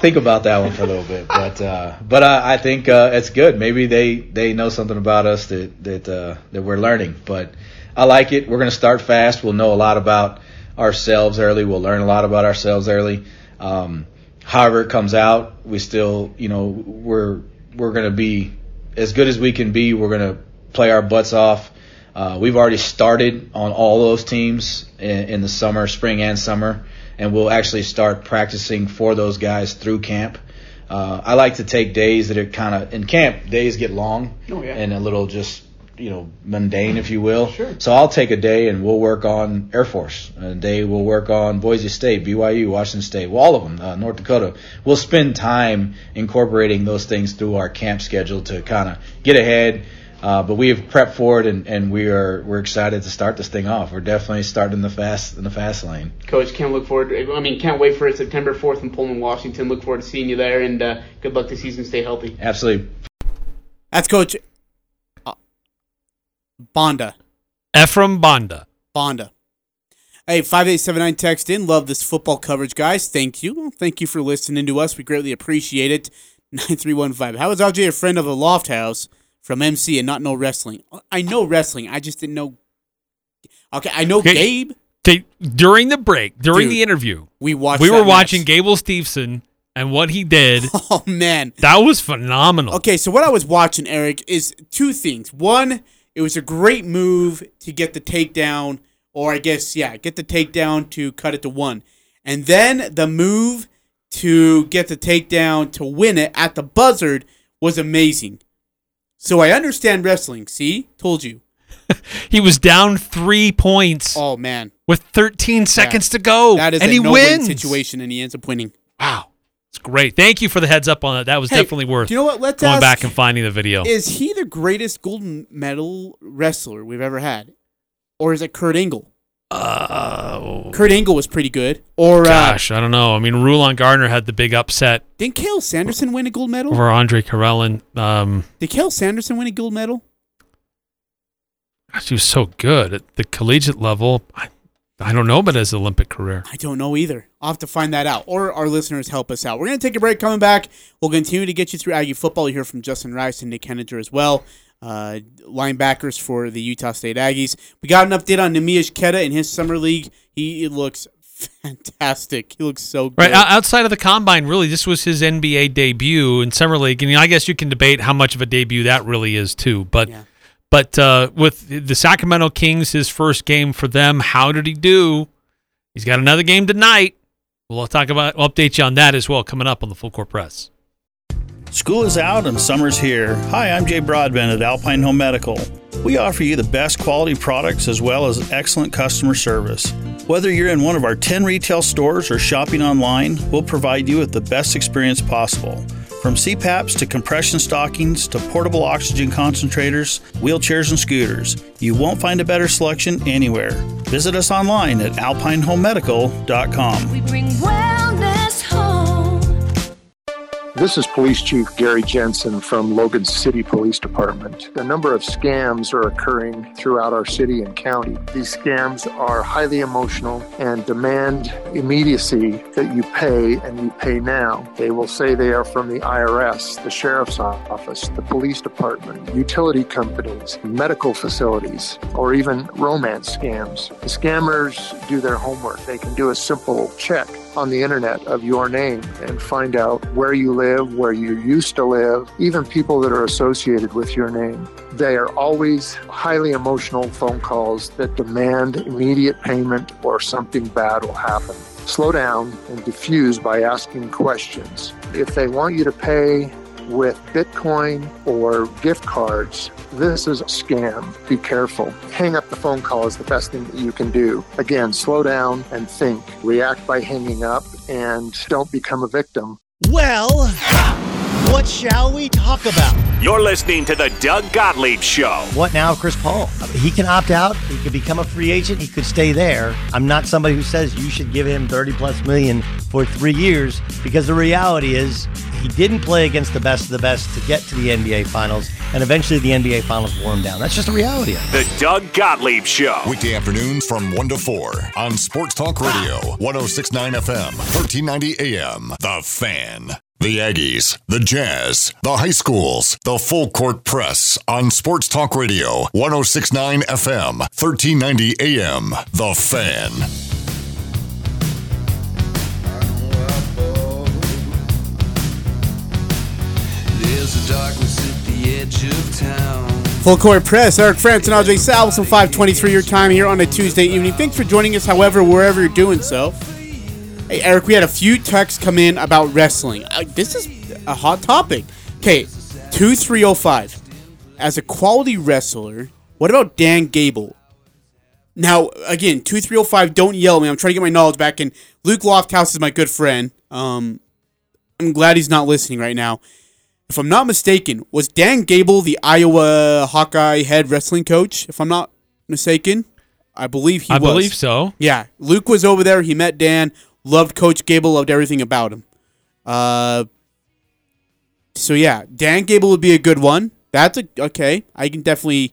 think about that one for a little bit. But uh, but uh, I think uh, it's good. Maybe they, they know something about us that that uh, that we're learning. But I like it. We're going to start fast. We'll know a lot about ourselves early. We'll learn a lot about ourselves early. Um, however it comes out, we still you know we're we're going to be as good as we can be. We're going to play our butts off. Uh, we've already started on all those teams in, in the summer, spring and summer, and we'll actually start practicing for those guys through camp. Uh, I like to take days that are kind of in camp. Days get long Oh, yeah. and a little just you know mundane, if you will. Sure. So I'll take a day and we'll work on Air Force. A day we'll work on Boise State, BYU, Washington State, well, all of them, uh, North Dakota. We'll spend time incorporating those things through our camp schedule to kind of get ahead. Uh, but we have prepped for it, and, and we are we're excited to start this thing off. We're definitely starting the fast in the fast lane. Coach, can't look forward. I mean, can't wait for it. September 4th in Pullman, Washington. Look forward to seeing you there, and uh, good luck this season. Stay healthy. Absolutely. That's Coach Banda. Ephraim Banda. Banda. Hey, 5879 text in. Love this football coverage, guys. Thank you. Thank you for listening to us. We greatly appreciate it. 9315. How is RJ a friend of the Loft House from MC and not know wrestling? I know wrestling. I just didn't know. Okay, I know Okay. Gabe. Okay, during the break, during Dude, the interview, we watched We were match. watching Gable Steveson and what he did. Oh man, that was phenomenal. Okay, so what I was watching, Eric, is two things. One, it was a great move to get the takedown, or I guess, yeah, get the takedown to cut it to one. And then the move to get the takedown to win it at the buzzard was amazing. So I understand wrestling. See? Told you. He was down three points. Oh man, with 13 seconds to go, That is and a he no-win wins. situation, and he ends up winning. Wow, it's great. Thank you for the heads up on that. That was Hey, definitely worth. you know what? Let's going ask- back and finding the video. Is he the greatest gold medal wrestler we've ever had, or is it Kurt Angle? Uh, Kurt Angle was pretty good. Or uh, Gosh, I don't know. I mean, Rulon Gardner had the big upset didn't Cael Sanderson win a gold medal? over Andre Karelin. Um, Did Cael Sanderson win a gold medal? gosh, he was so good at the collegiate level. I, I don't know about his Olympic career. I don't know either. I'll have to find that out, or our listeners help us out. We're going to take a break. Coming back, we'll continue to get you through Aggie football. You hear from Justin Rice and Nick Heninger as well, uh, linebackers for the Utah State Aggies. We got an update on Neemias Queta in his summer league. He looks fantastic. He looks so good. Right outside of the combine, really, this was his NBA debut in summer league, and I guess you can debate how much of a debut that really is too. But but uh, with the Sacramento Kings, his first game for them, how did he do? He's got another game tonight. We'll talk about, we'll update you on that as well coming up on the Full Court Press. School is out and summer's here. Hi, I'm Jay Broadbent at Alpine Home Medical. We offer you the best quality products as well as excellent customer service. Whether you're in one of our 10 retail stores or shopping online, we'll provide you with the best experience possible. From CPAPs to compression stockings to portable oxygen concentrators, wheelchairs, and scooters, you won't find a better selection anywhere. Visit us online at alpinehomemedical.com. We bring wellness home. This is Police Chief Gary Jensen from Logan City Police Department. A number of scams are occurring throughout our city and county. These scams are highly emotional and demand immediacy that you pay and you pay now. They will say they are from the IRS, the Sheriff's Office, the Police Department, utility companies, medical facilities, or even romance scams. The scammers do their homework. They can do a simple check on the internet of your name and find out where you live, where you used to live, even people that are associated with your name. They are always highly emotional phone calls that demand immediate payment or something bad will happen. Slow down and diffuse by asking questions. If they want you to pay with Bitcoin or gift cards, this is a scam. Be careful. Hang up the phone call is the best thing that you can do. Again, slow down and think. React by hanging up and don't become a victim. Well, what shall we talk about? You're listening to the Doug Gottlieb Show. What now, Chris Paul? He can opt out. He could become a free agent. He could stay there. I'm not somebody who says you should give him 30 plus million for three years because the reality is he didn't play against the best of the best to get to the NBA Finals, and eventually the NBA Finals wore him down. That's just a reality. The Doug Gottlieb Show. Weekday afternoons from 1 to 4 on Sports Talk Radio, 1069 FM, 1390 AM. The Fan. The Aggies, the Jazz, the high schools, the full court press on Sports Talk Radio, 1069 FM, 1390 AM. The Fan. There's a darkness at the edge of town. Full Court Press, Eric Frandsen and AJ Salvesen from 523 your time here on a Tuesday evening. Thanks for joining us, however, wherever you're doing so. Hey, Eric, we had a few texts come in about wrestling. Uh, this is a hot topic. Okay, 2305. As a quality wrestler, what about Dan Gable? Now, again, 2305, don't yell at me. I'm trying to get my knowledge back. And Luke Lofthouse is my good friend. Um, I'm glad he's not listening right now. If I'm not mistaken, was Dan Gable the Iowa Hawkeye head wrestling coach? If I'm not mistaken, I believe he was. I was. believe so. Yeah, Luke was over there. He met Dan, loved Coach Gable, loved everything about him. Uh, so yeah, Dan Gable would be a good one. That's a okay. I can definitely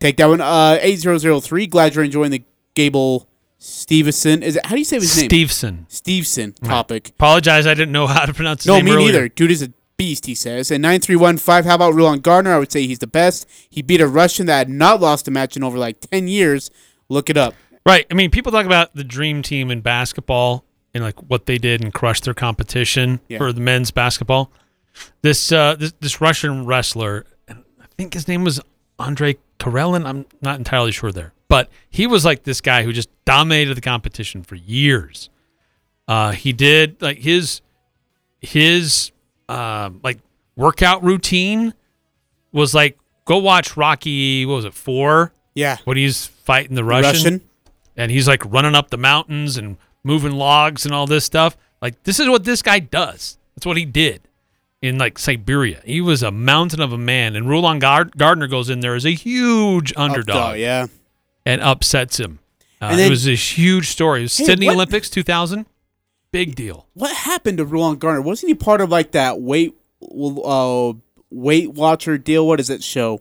take that one. Uh, eight zero zero three. Glad you're enjoying the Gable Stevenson. Is it how do you say his name? Steveson. Stevenson topic. Apologize, I didn't know how to pronounce his name. No, name me earlier. neither. Dude is a beast, he says. And 9315, how about Rulon Gardner? I would say he's the best. He beat a Russian that had not lost a match in over like 10 years. Look it up. Right. I mean, people talk about the dream team in basketball and like what they did and crushed their competition Yeah. for the men's basketball. This uh this, this Russian wrestler, I think his name was Andre Karelin. I'm not entirely sure there, but he was like this guy who just dominated the competition for years. Uh, he did like his his uh, like workout routine was like go watch Rocky. What was it four? Yeah, when he's fighting the Russian, Russian. and he's like running up the mountains and moving logs and all this stuff. Like this is what this guy does. That's what he did in like Siberia. He was a mountain of a man, and Rulon Gard- Gardner goes in there as a huge underdog, Updog, yeah. and upsets him. Uh, And it was this huge story. It was Hey, Sydney what- Olympics 2000, big deal. What happened to Rulon Gardner? Wasn't he part of like that weight uh, Weight Watcher deal? What does that show?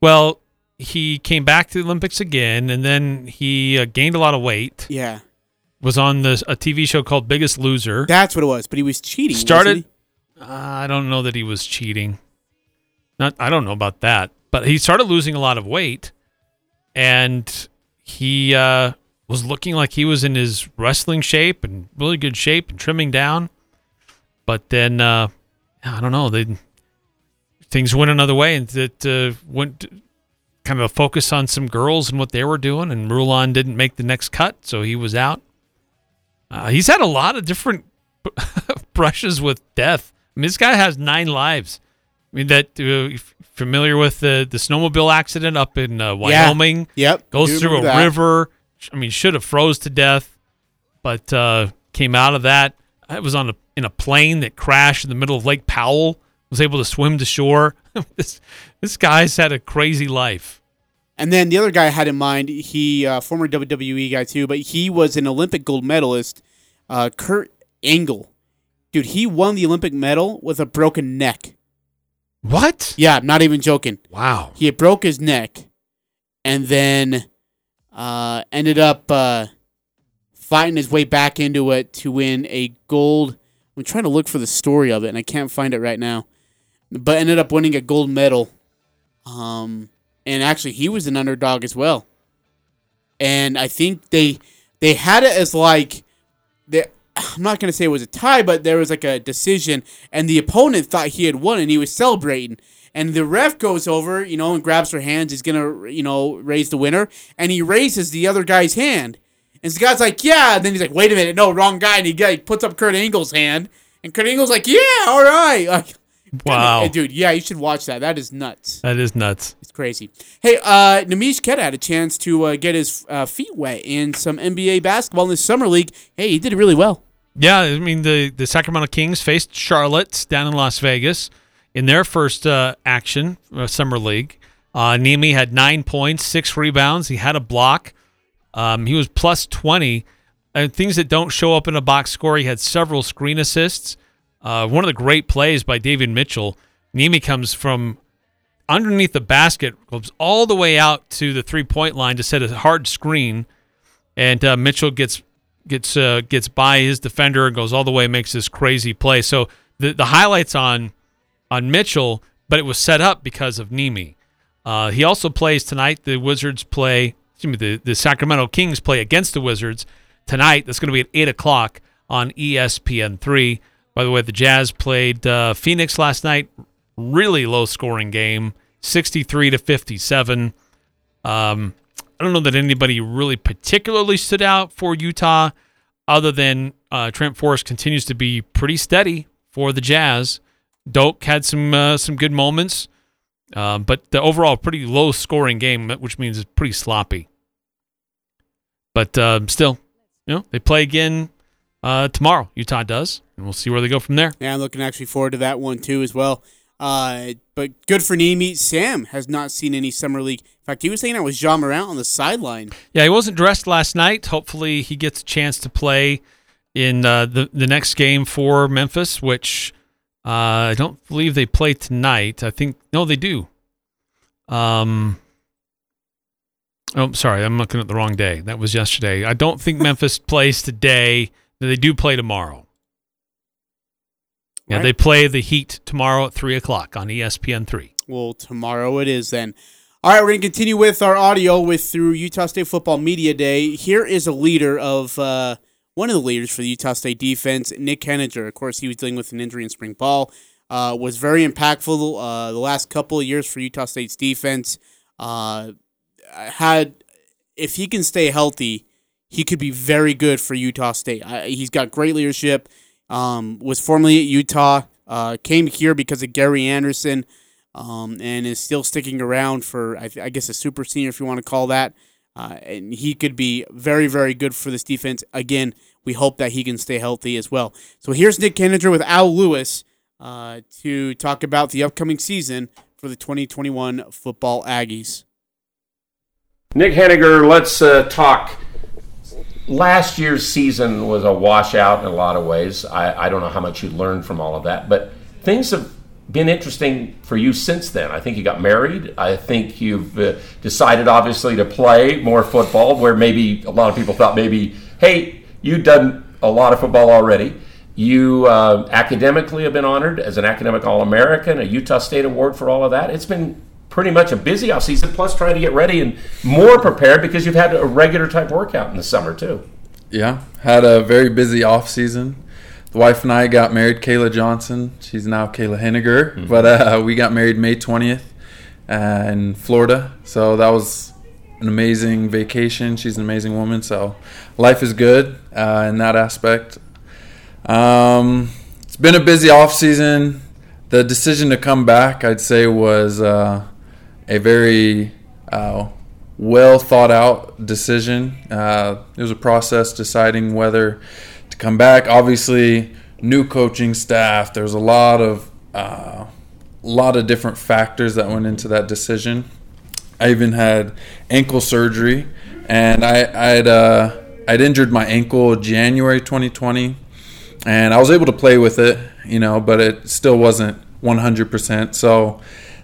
Well, he came back to the Olympics again, and then he uh, gained a lot of weight. Yeah. Was on this a TV show called Biggest Loser. That's what it was. But he was cheating. started. Uh, I don't know that he was cheating. Not. I don't know about that. But he started losing a lot of weight, and he uh, was looking like he was in his wrestling shape and really good shape and trimming down. But then uh, I don't know, they things went another way and it uh, went kind of a focus on some girls and what they were doing and Rulon didn't make the next cut, so he was out. Uh, he's had a lot of different brushes with death. I mean, this guy has nine lives. I mean, that uh, familiar with the the snowmobile accident up in uh, Wyoming? Yep. Goes through a that. river. I mean, should have froze to death, but uh, came out of that. I was on a in a plane that crashed in the middle of Lake Powell. Was able to swim to shore. this this guy's had a crazy life. And then the other guy I had in mind, he uh, former WWE guy too, but he was an Olympic gold medalist, uh, Kurt Angle. Dude, he won the Olympic medal with a broken neck. What? Yeah, I'm not even joking. Wow. He broke his neck, and then uh, ended up uh, fighting his way back into it to win a gold. I'm trying to look for the story of it, and I can't find it right now. But ended up winning a gold medal. Um, and actually, he was an underdog as well. And I think they they had it as like they, I'm not gonna say it was a tie, but there was like a decision, and the opponent thought he had won, and he was celebrating. And the ref goes over, you know, and grabs her hands. He's gonna, you know, raise the winner, and he raises the other guy's hand. And the guy's like, "Yeah." And then he's like, "Wait a minute, no, wrong guy." And he, puts up Kurt Angle's hand, and Kurt Angle's like, "Yeah, all right." Like, Wow. Dude, yeah, you should watch that. That is nuts. That is nuts. It's crazy. Hey, uh, Neemias Queta had a chance to uh, get his uh, feet wet in some NBA basketball in the summer league. Hey, he did it really well. Yeah, I mean the the Sacramento Kings faced Charlotte down in Las Vegas in their first uh, action uh, summer league. Uh, Nemi had nine points, six rebounds. He had a block. Um, he was plus twenty. And things that don't show up in a box score. He had several screen assists. Uh, one of the great plays by Davion Mitchell. Nemi comes from underneath the basket, goes all the way out to the three point line to set a hard screen, and uh, Mitchell gets gets uh, gets by his defender and goes all the way, makes this crazy play. So the the highlights on on Mitchell, but it was set up because of Nemi. Uh, he also plays tonight. The Wizards play. Excuse me. The the Sacramento Kings play against the Wizards tonight. That's going to be at eight o'clock on ESPN three. By the way, the Jazz played uh, Phoenix last night. Really low scoring game, sixty three to fifty seven. Um, I don't know that anybody really particularly stood out for Utah, other than uh, Trent Forrest continues to be pretty steady for the Jazz. Doak had some uh, some good moments, um, but the overall pretty low scoring game, which means it's pretty sloppy. But uh, still, you know, they play again uh, tomorrow. Utah does, and we'll see where they go from there. Yeah, I'm looking actually forward to that one too as well. Uh, but good for Nemi. Sam has not seen any summer league. In fact, he was saying that was Ja Morant on the sideline. Yeah, he wasn't dressed last night. Hopefully, he gets a chance to play in uh, the the next game for Memphis, which uh, I don't believe they play tonight. I think no, they do. Um. Oh, sorry, I'm looking at the wrong day. That was yesterday. I don't think Memphis plays today. They do play tomorrow. Yeah, Right. they play the Heat tomorrow at three o'clock on ESPN three. Well, tomorrow it is then. All right, we're going to continue with our audio with through Utah State Football Media Day. Here is a leader of uh, one of the leaders for the Utah State defense, Nick Heninger. Of course, he was dealing with an injury in spring ball. Uh, was very impactful uh, the last couple of years for Utah State's defense. Uh, had if he can stay healthy, he could be very good for Utah State. I, he's got great leadership. Um, was formerly at Utah. Uh, came here because of Gary Anderson, um, and is still sticking around for I, I guess a super senior if you want to call that. Uh, and he could be very very good for this defense. Again, we hope that he can stay healthy as well. So here's Nick Heninger with Al Lewis uh, to talk about the upcoming season for the 2021 football Aggies. Nick Heninger, let's uh, talk. Last year's season was a washout in a lot of ways. I, I don't know how much you learned from all of that, but things have been interesting for you since then. I think you got married. I think you've uh, decided, obviously, to play more football, where maybe a lot of people thought maybe, hey, you've done a lot of football already. You uh, academically have been honored as an academic All American, a Utah State award for all of that. It's been pretty much a busy offseason, plus trying to get ready and more prepared because you've had a regular type workout in the summer too. Yeah, had a very busy off season. The wife and I got married, Kayla Johnson. She's now Kayla Heninger, Mhm. but uh, we got married May twentieth uh, in Florida. So that was an amazing vacation. She's an amazing woman. So life is good uh, in that aspect. Um, it's been a busy off season. The decision to come back, I'd say, was uh, a very uh, well thought out decision. Uh, it was a process deciding whether to come back. Obviously, new coaching staff. There's a lot of uh, lot of different factors that went into that decision. I even had ankle surgery, and I I'd uh, I'd injured my ankle January 2020, and I was able to play with it, you know, but it still wasn't 100%. So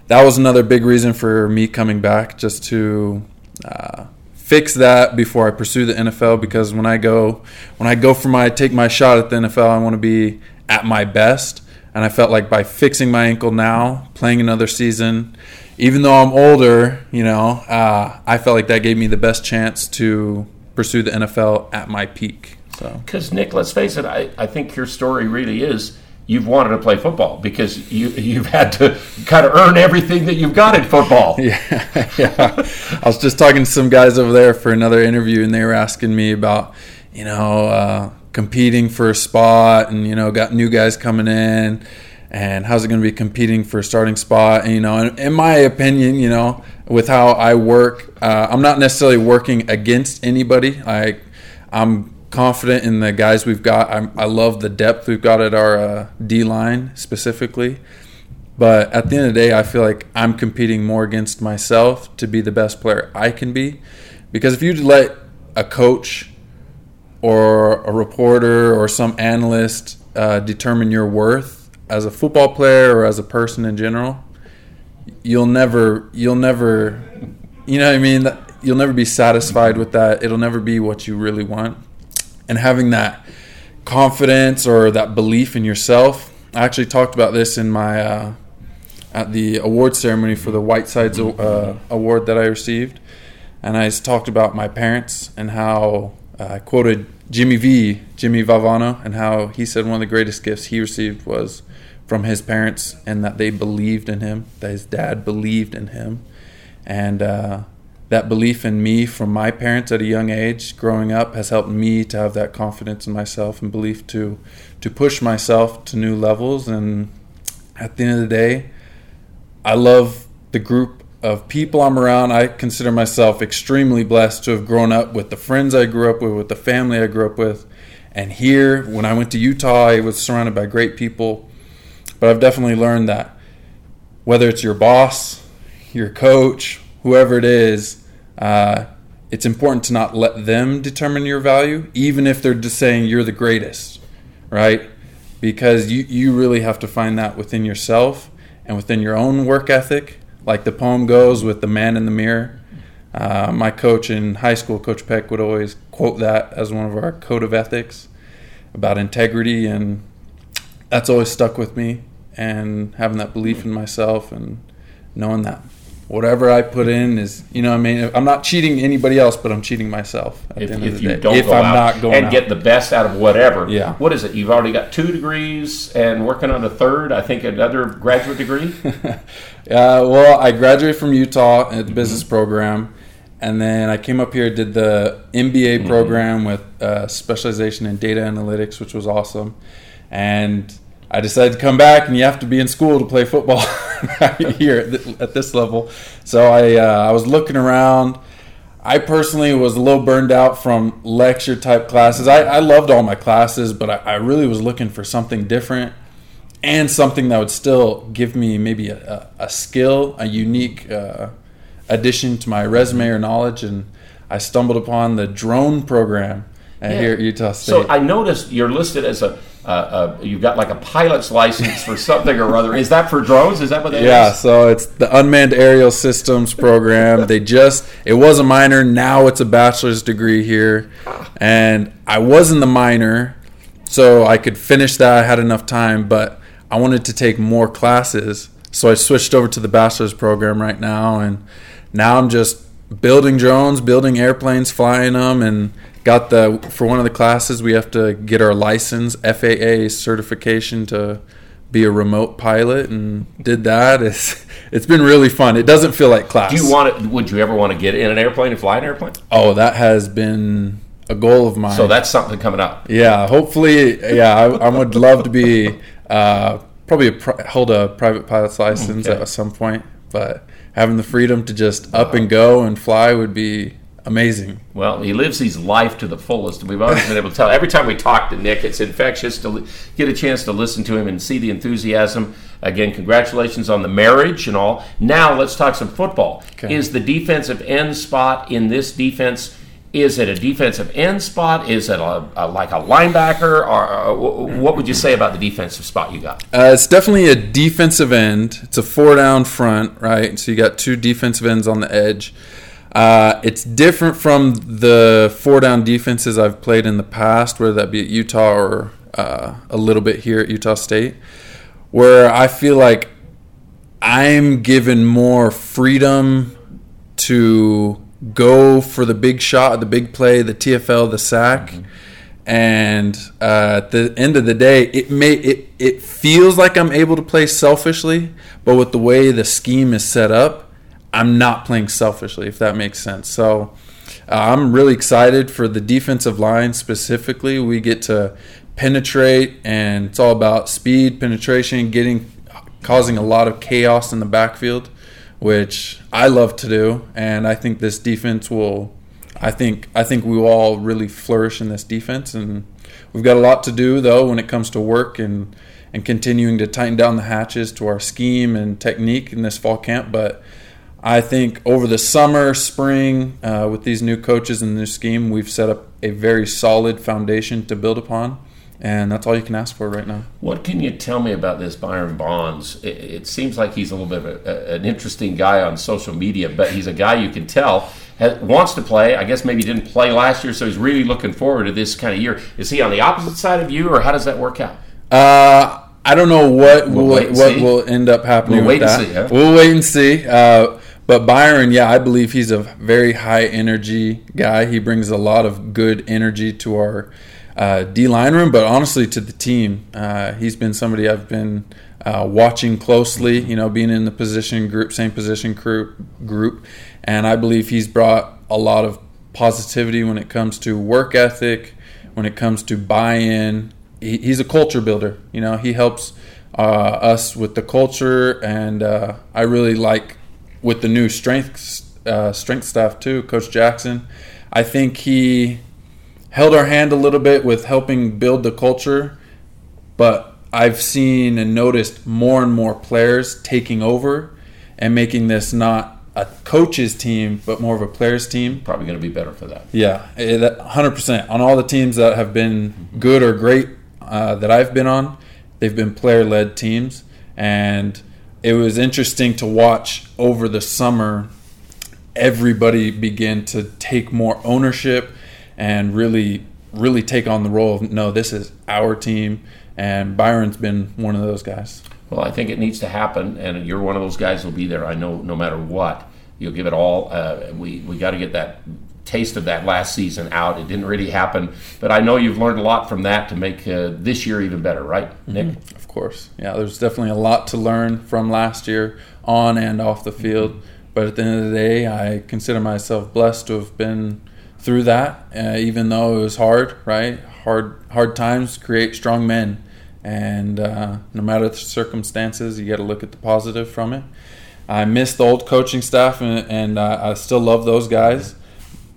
that was another big reason for me coming back, just to uh, fix that before I pursue the NFL. Because when I go when I go for my take my shot at the NFL, I want to be at my best. And I felt like by fixing my ankle now, playing another season, even though I'm older, you know, uh, I felt like that gave me the best chance to pursue the NFL at my peak. So Because Nick, let's face it, I, I think your story really is you've wanted to play football because you you've had to kind of earn everything that you've got in football. Yeah, yeah. I was just talking to some guys over there for another interview, and they were asking me about, you know, uh, competing for a spot, and you know, got new guys coming in, and how's it going to be competing for a starting spot? And you know, in, in my opinion, you know, with how I work, uh, I'm not necessarily working against anybody. I, I'm confident in the guys we've got. I'm, I love the depth we've got at our uh, D line specifically. But at the end of the day, I feel like I'm competing more against myself to be the best player I can be. Because if you let a coach or a reporter or some analyst uh, determine your worth as a football player or as a person in general, you'll never, you'll never, you know what I mean? You'll never be satisfied with that. It'll never be what you really want. And having that confidence or that belief in yourself, I actually talked about this in my uh, at the award ceremony for the Whitesides uh, award that I received, and I talked about my parents and how uh, I quoted Jimmy V, Jimmy Valvano, and how he said one of the greatest gifts he received was from his parents, and that they believed in him, that his dad believed in him, and uh, that belief in me from my parents at a young age growing up has helped me to have that confidence in myself and belief to to push myself to new levels and at the end of the day I love the group of people I'm around. I consider myself extremely blessed to have grown up with the friends I grew up with, with the family I grew up with. And here, when I went to Utah, I was surrounded by great people. But I've definitely learned that whether it's your boss, your coach, whoever it is, uh, it's important to not let them determine your value, even if they're just saying you're the greatest, right? Because you, you really have to find that within yourself and within your own work ethic. Like the poem goes with the man in the mirror. Uh, my coach in high school, Coach Peck, would always quote that as one of our code of ethics about integrity, and that's always stuck with me. And having that belief in myself and knowing that whatever I put in is, you know, what I mean, I'm not cheating anybody else, but I'm cheating myself at If, the end of the you day. don't if go I'm out not going and out. get the best out of whatever, Yeah. What is it? You've already got two degrees and working on a third. I think another graduate degree. Uh, well, I graduated from Utah at the business Mm-hmm. program, and then I came up here, did the MBA Mhm. program with uh, specialization in data analytics, which was awesome. And I decided to come back, and you have to be in school to play football here at, th- at this level. So I, uh, I was looking around. I personally was a little burned out from lecture type classes. I, I loved all my classes, but I, I really was looking for something different and something that would still give me maybe a, a, a skill, a unique uh, addition to my resume or knowledge. And I stumbled upon the drone program Yeah. here at Utah State. So I noticed you're listed as a. Uh, uh, you've got like a pilot's license for something or other. Is that for drones? Is that what that is? yeah, so it's the Unmanned Aerial Systems program. they just it was a minor, now it's a bachelor's degree here. And I was in the minor, so I could finish that. I had enough time, but I wanted to take more classes so I switched over to the bachelor's program right now, and now I'm just building drones, building airplanes, flying them, and got the for one of the classes we have to get our license, FAA certification to be a remote pilot, and did that. It's it's been really fun. It doesn't feel like class. Do you want it? Would you ever want to get in an airplane and fly an airplane? Oh, that has been a goal of mine. So that's something coming up. Yeah, hopefully, yeah, I, I would love to be uh, probably a pri- hold a private pilot's license Okay. at some point, but having the freedom to just up and go and fly would be amazing. Well, he lives his life to the fullest. We've always been able to tell. Every time we talk to Nick, it's infectious to get a chance to listen to him and see the enthusiasm. Again, congratulations on the marriage and all. Now let's talk some football. Okay. Is the defensive end spot in this defense? Is it a defensive end spot? Is it a, a like a linebacker? Or uh, what would you say about the defensive spot you got? Uh, it's definitely a defensive end. It's a four down front, right? So you got two defensive ends on the edge. Uh, it's different from the four down defenses I've played in the past, whether that be at Utah or uh, a little bit here at Utah State, where I feel like I'm given more freedom to go for the big shot, the big play, the TFL, the sack. And uh, at the end of the day, it may it, it feels like I'm able to play selfishly, but with the way the scheme is set up, I'm not playing selfishly, if that makes sense. So uh, I'm really excited for the defensive line specifically. We get to penetrate, and it's all about speed, penetration, getting causing a lot of chaos in the backfield, which I love to do, and I think this defense will. I think I think we will all really flourish in this defense, and we've got a lot to do though when it comes to work and and continuing to tighten down the hatches to our scheme and technique in this fall camp. But I think over the summer, spring, uh, with these new coaches and the new scheme, we've set up a very solid foundation to build upon, and that's all you can ask for right now. What can you tell me about this Byron Bonds? It, it seems like he's a little bit of a, an interesting guy on social media, but he's a guy you can tell has, wants to play. I guess maybe didn't play last year, so he's really looking forward to this kind of year. Is he on the opposite side of you, or how does that work out? Uh, I don't know what We'll will, what see. will end up happening. We'll with wait and see, huh? We'll wait and see. Uh, but Byron, yeah, I believe he's a very high energy guy. He brings a lot of good energy to our uh, D line room, but honestly to the team. Uh, he's been somebody I've been uh, watching closely. You know, being in the position group, same position group, group, and I believe he's brought a lot of positivity when it comes to work ethic, when it comes to buy-in. He, he's a culture builder. You know, he helps uh, us with the culture, and uh, I really like with the new strength uh, strength staff too, Coach Jackson. I think he held our hand a little bit with helping build the culture, but I've seen and noticed more and more players taking over and making this not a coach's team, but more of a players' team. Probably going to be better for that. Yeah, eh, that- 100%. On all the teams that have been good or great uh, that I've been on, they've been player led teams. And it was interesting to watch over the summer everybody begin to take more ownership and really, really take on the role of no, this is our team. And Byron's been one of those guys. Well, I think it needs to happen, and you're one of those guys who'll be there. I know, no matter what, you'll give it all. Uh, we we got to get that taste of that last season out. It didn't really happen, but I know you've learned a lot from that to make uh, this year even better, right, Nick? Mhm, Of course. Yeah, there's definitely a lot to learn from last year on and off the field. But at the end of the day, I consider myself blessed to have been through that, uh, even though it was hard, right? Hard, hard times create strong men. And uh, no matter the circumstances, you got to look at the positive from it. I miss the old coaching staff, and, and uh, I still love those guys.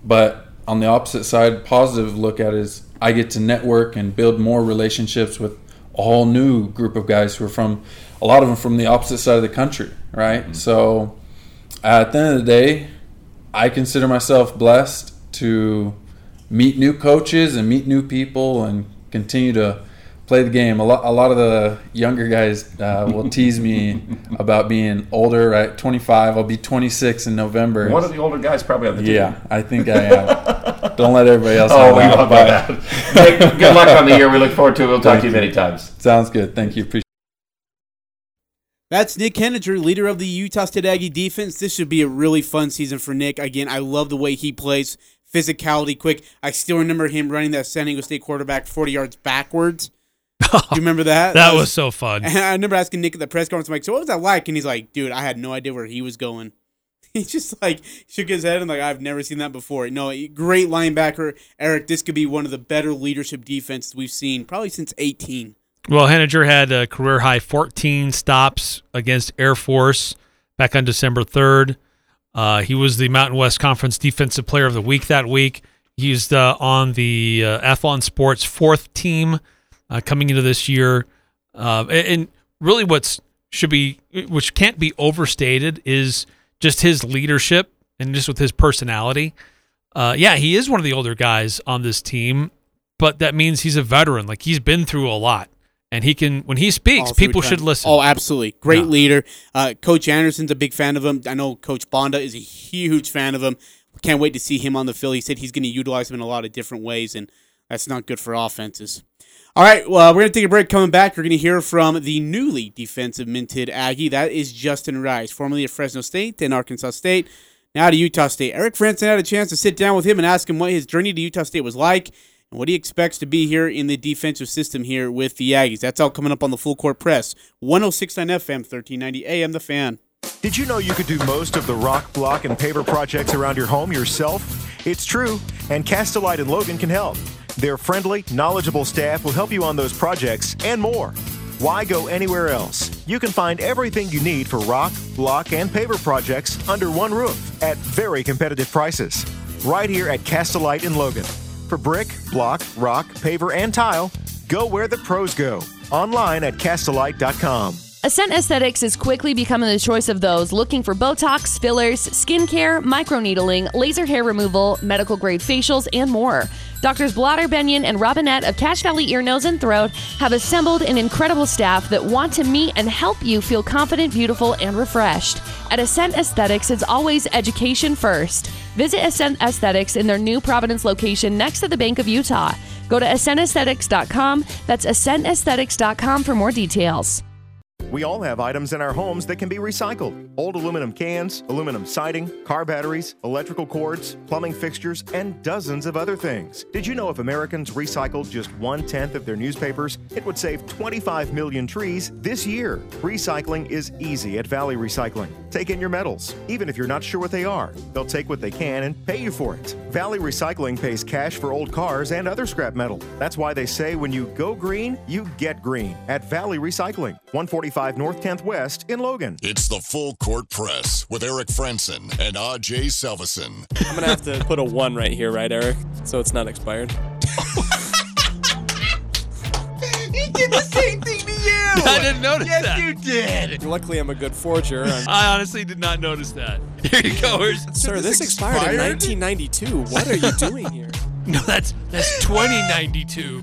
But on the opposite side, positive look at it is I get to network and build more relationships with a whole new group of guys who are from a lot of them from the opposite side of the country, right? Mm-hmm. So at the end of the day, I consider myself blessed to meet new coaches and meet new people and continue to play the game. A lot, a lot of the younger guys uh, will tease me about being older. Right, 25. I'll be 26 in November. One of the older guys probably on the team. Yeah, I think I am. Don't let everybody else. Oh, know we that, love but- that. Nick, good luck on the year. We look forward to it. We'll talk to you many times. Sounds good. Thank you. Appreciate. That's Nick Heninger, leader of the Utah State Aggie defense. This should be a really fun season for Nick. Again, I love the way he plays, physicality, quick. I still remember him running that San Diego State quarterback 40 yards backwards. Do you remember that? That was so fun. I remember asking Nick at the press conference, I'm like, so what was that like? And he's like, dude, I had no idea where he was going. He just like shook his head and like, I've never seen that before. No, great linebacker. Eric, this could be one of the better leadership defenses we've seen probably since 18. Well, Heninger had a career high 14 stops against Air Force back on December 3rd. Uh, he was the Mountain West Conference Defensive Player of the Week that week. He's uh, on the uh, Athlon Sports fourth team uh, coming into this year. Uh, and, and really, what's should be, which can't be overstated, is just his leadership and just with his personality. Uh, yeah, he is one of the older guys on this team, but that means he's a veteran. Like he's been through a lot, and he can when he speaks, people should listen. Oh, absolutely. Great Yeah. leader. Uh, Coach Anderson's a big fan of him. I know Coach Banda is a huge fan of him. Can't wait to see him on the field. He said he's going to utilize him in a lot of different ways, and that's not good for offenses. All right, well, we're going to take a break. Coming back, we're going to hear from the newly defensive minted Aggie. That is Justin Rice, formerly of Fresno State and Arkansas State, now to Utah State. Eric Frandsen had a chance to sit down with him and ask him what his journey to Utah State was like and what he expects to be here in the defensive system here with the Aggies. That's all coming up on the Full Court Press. 1069 FM, 1390 AM, The Fan. Did you know you could do most of the rock, block, and paver projects around your home yourself? It's true, and Castlelite and Logan can help. Their friendly, knowledgeable staff will help you on those projects and more. Why go anywhere else? You can find everything you need for rock, block, and paver projects under one roof at very competitive prices. Right here at Castlelite in Logan. For brick, block, rock, paver, and tile, go where the pros go. Online at castlelite.com. Ascent Aesthetics is quickly becoming the choice of those looking for Botox, fillers, skincare, microneedling, laser hair removal, medical grade facials, and more. Doctors Blotter, Benyon, and Robinette of Cache Valley Ear, Nose, and Throat have assembled an incredible staff that want to meet and help you feel confident, beautiful, and refreshed. At Ascent Aesthetics, it's always education first. Visit Ascent Aesthetics in their new Providence location next to the Bank of Utah. Go to ascentaesthetics.com. That's ascentaesthetics.com for more details. We all have items in our homes that can be recycled old aluminum cans, aluminum siding, car batteries, electrical cords, plumbing fixtures, and dozens of other things. Did you know if Americans recycled just one tenth of their newspapers, it would save 25 million trees this year? Recycling is easy at Valley Recycling. Take in your metals, even if you're not sure what they are. They'll take what they can and pay you for it. Valley Recycling pays cash for old cars and other scrap metal. That's why they say when you go green, you get green at Valley Recycling, 145 North 10th West in Logan. It's the Full Court Press with Eric Frandsen and AJ Salvesen. I'm gonna have to put a one right here, right, Eric? So it's not expired. He did the same thing to you. I didn't notice yes, that. you did. Luckily, I'm a good forger. I'm- I honestly did not notice that. Here you go. Here's- Sir, this, expired, in 1992. What are you doing here? No, that's that's 2092.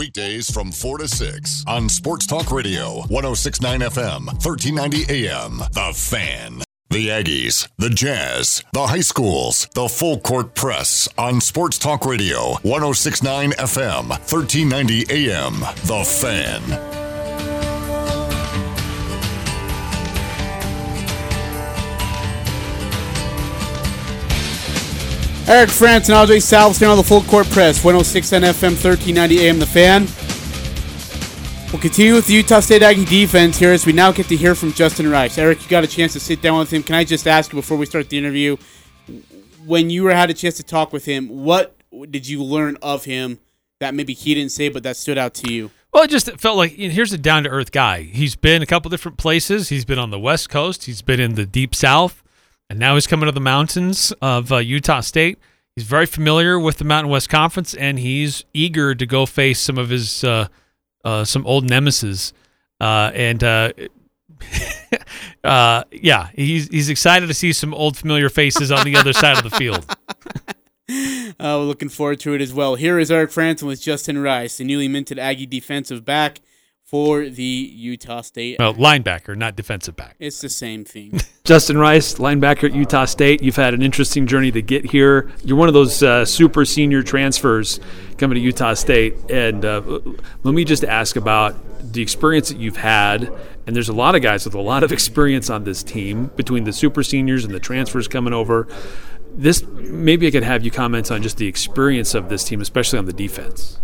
Weekdays from 4 to 6 on Sports Talk Radio, 1069 FM, 1390 AM. The Fan. The Aggies, the Jazz, the high schools, the full court press on Sports Talk Radio, 1069 FM, 1390 AM. The Fan. Eric Frandsen and Ajay Salvesen on the Full Court Press, 106 FM, 1390 AM, The Fan. We'll continue with the Utah State Aggie defense here as we now get to hear from Justin Rice. Eric, you got a chance to sit down with him. Can I just ask you before we start the interview, when you had a chance to talk with him, what did you learn of him that maybe he didn't say but that stood out to you? Well, it just felt like you know, here's a down to earth guy. He's been a couple different places. He's been on the West Coast. He's been in the Deep South, and now he's coming to the mountains of uh, Utah State. He's very familiar with the Mountain West Conference, and he's eager to go face some of his uh, uh, some old nemesis. Uh, and uh, uh, yeah, he's he's excited to see some old familiar faces on the other side of the field. We're looking forward to it as well. Here is Eric Frandsen with Justin Rice, the newly minted Aggie defensive back, for the Utah State. Well, linebacker, not defensive back. It's the same thing. Justin Rice, linebacker at Utah State. You've had an interesting journey to get here. You're one of those uh, super senior transfers coming to Utah State. And uh, let me just ask about the experience that you've had. And there's a lot of guys with a lot of experience on this team between the super seniors and the transfers coming over. This maybe I could have you comment on just the experience of this team, especially on the defense.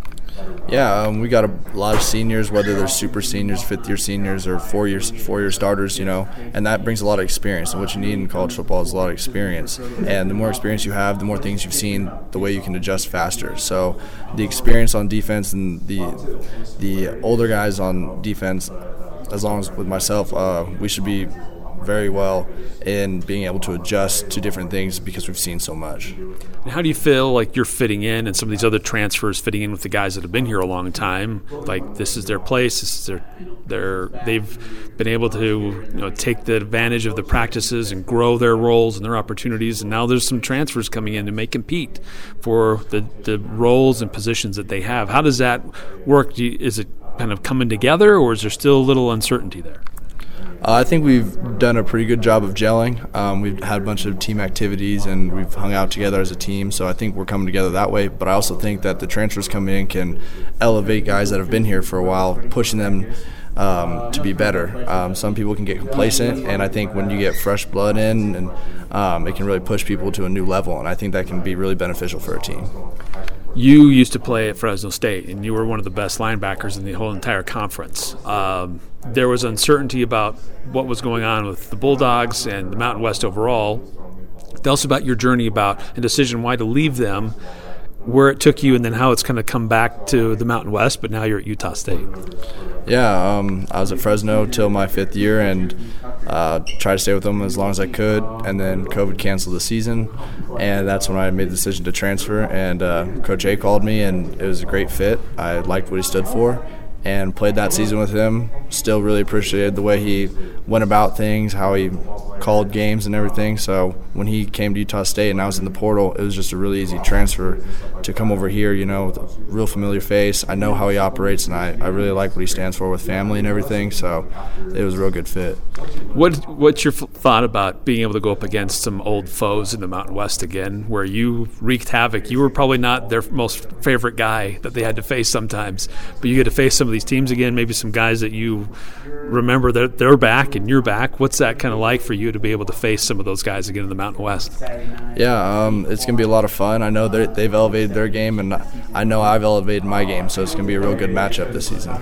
Yeah, um, we got a lot of seniors, whether they're super seniors, fifth year seniors, or four years four year starters. You know, and that brings a lot of experience. And what you need in college football is a lot of experience. And the more experience you have, the more things you've seen, the way you can adjust faster. So, the experience on defense and the the older guys on defense, as long as with myself, uh, we should be very well in being able to adjust to different things because we've seen so much. And how do you feel like you're fitting in and some of these other transfers fitting in with the guys that have been here a long time? Like this is their place, this is their their they've been able to you know take the advantage of the practices and grow their roles and their opportunities and now there's some transfers coming in and may compete for the, the roles and positions that they have. How does that work? You, is it kind of coming together or is there still a little uncertainty there? Uh, I think we've done a pretty good job of gelling. Um, we've had a bunch of team activities and we've hung out together as a team. So I think we're coming together that way. But I also think that the transfers coming in can elevate guys that have been here for a while, pushing them um, to be better. Um, some people can get complacent, and I think when you get fresh blood in, and um, it can really push people to a new level. And I think that can be really beneficial for a team. You used to play at Fresno State, and you were one of the best linebackers in the whole entire conference. Um, there was uncertainty about what was going on with the Bulldogs and the Mountain West overall. Tell us about your journey about a decision why to leave them, where it took you, and then how it's kind of come back to the Mountain West, but now you're at Utah State. Yeah, um, I was at Fresno till my fifth year and uh, tried to stay with them as long as I could. And then COVID canceled the season, and that's when I made the decision to transfer. And uh, Coach A called me, and it was a great fit. I liked what he stood for and played that season with him. Still really appreciated the way he went about things, how he called games and everything. So when he came to Utah State and I was in the portal, it was just a really easy transfer to come over here, you know, with a real familiar face. I know how he operates and I, I really like what he stands for with family and everything. So it was a real good fit. What What's your f- thought about being able to go up against some old foes in the Mountain West again, where you wreaked havoc? You were probably not their most favorite guy that they had to face sometimes, but you get to face some of these teams again. Maybe some guys that you remember that they're back and you're back. What's that kind of like for you to be able to face some of those guys again in the Mountain West? Yeah, um, it's gonna be a lot of fun. I know they've elevated their game, and I know I've elevated my game. So it's gonna be a real good matchup this season.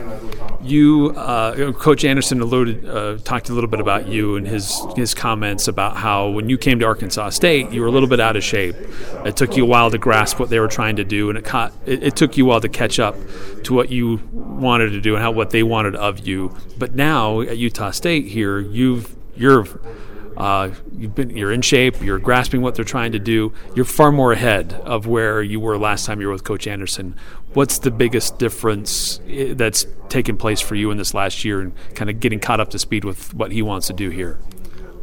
You, uh, Coach Anderson, alluded, uh, talked a little bit about you and his his comments about how when you came to Arkansas State, you were a little bit out of shape. It took you a while to grasp what they were trying to do, and it caught, it, it took you a while to catch up to what you wanted to do and how what they wanted of you. But now at Utah State, here you've you're uh, you've been you're in shape. You're grasping what they're trying to do. You're far more ahead of where you were last time you were with Coach Anderson. What's the biggest difference eh, that's taken place for you in this last year and kind of getting caught up to speed with what he wants to do here?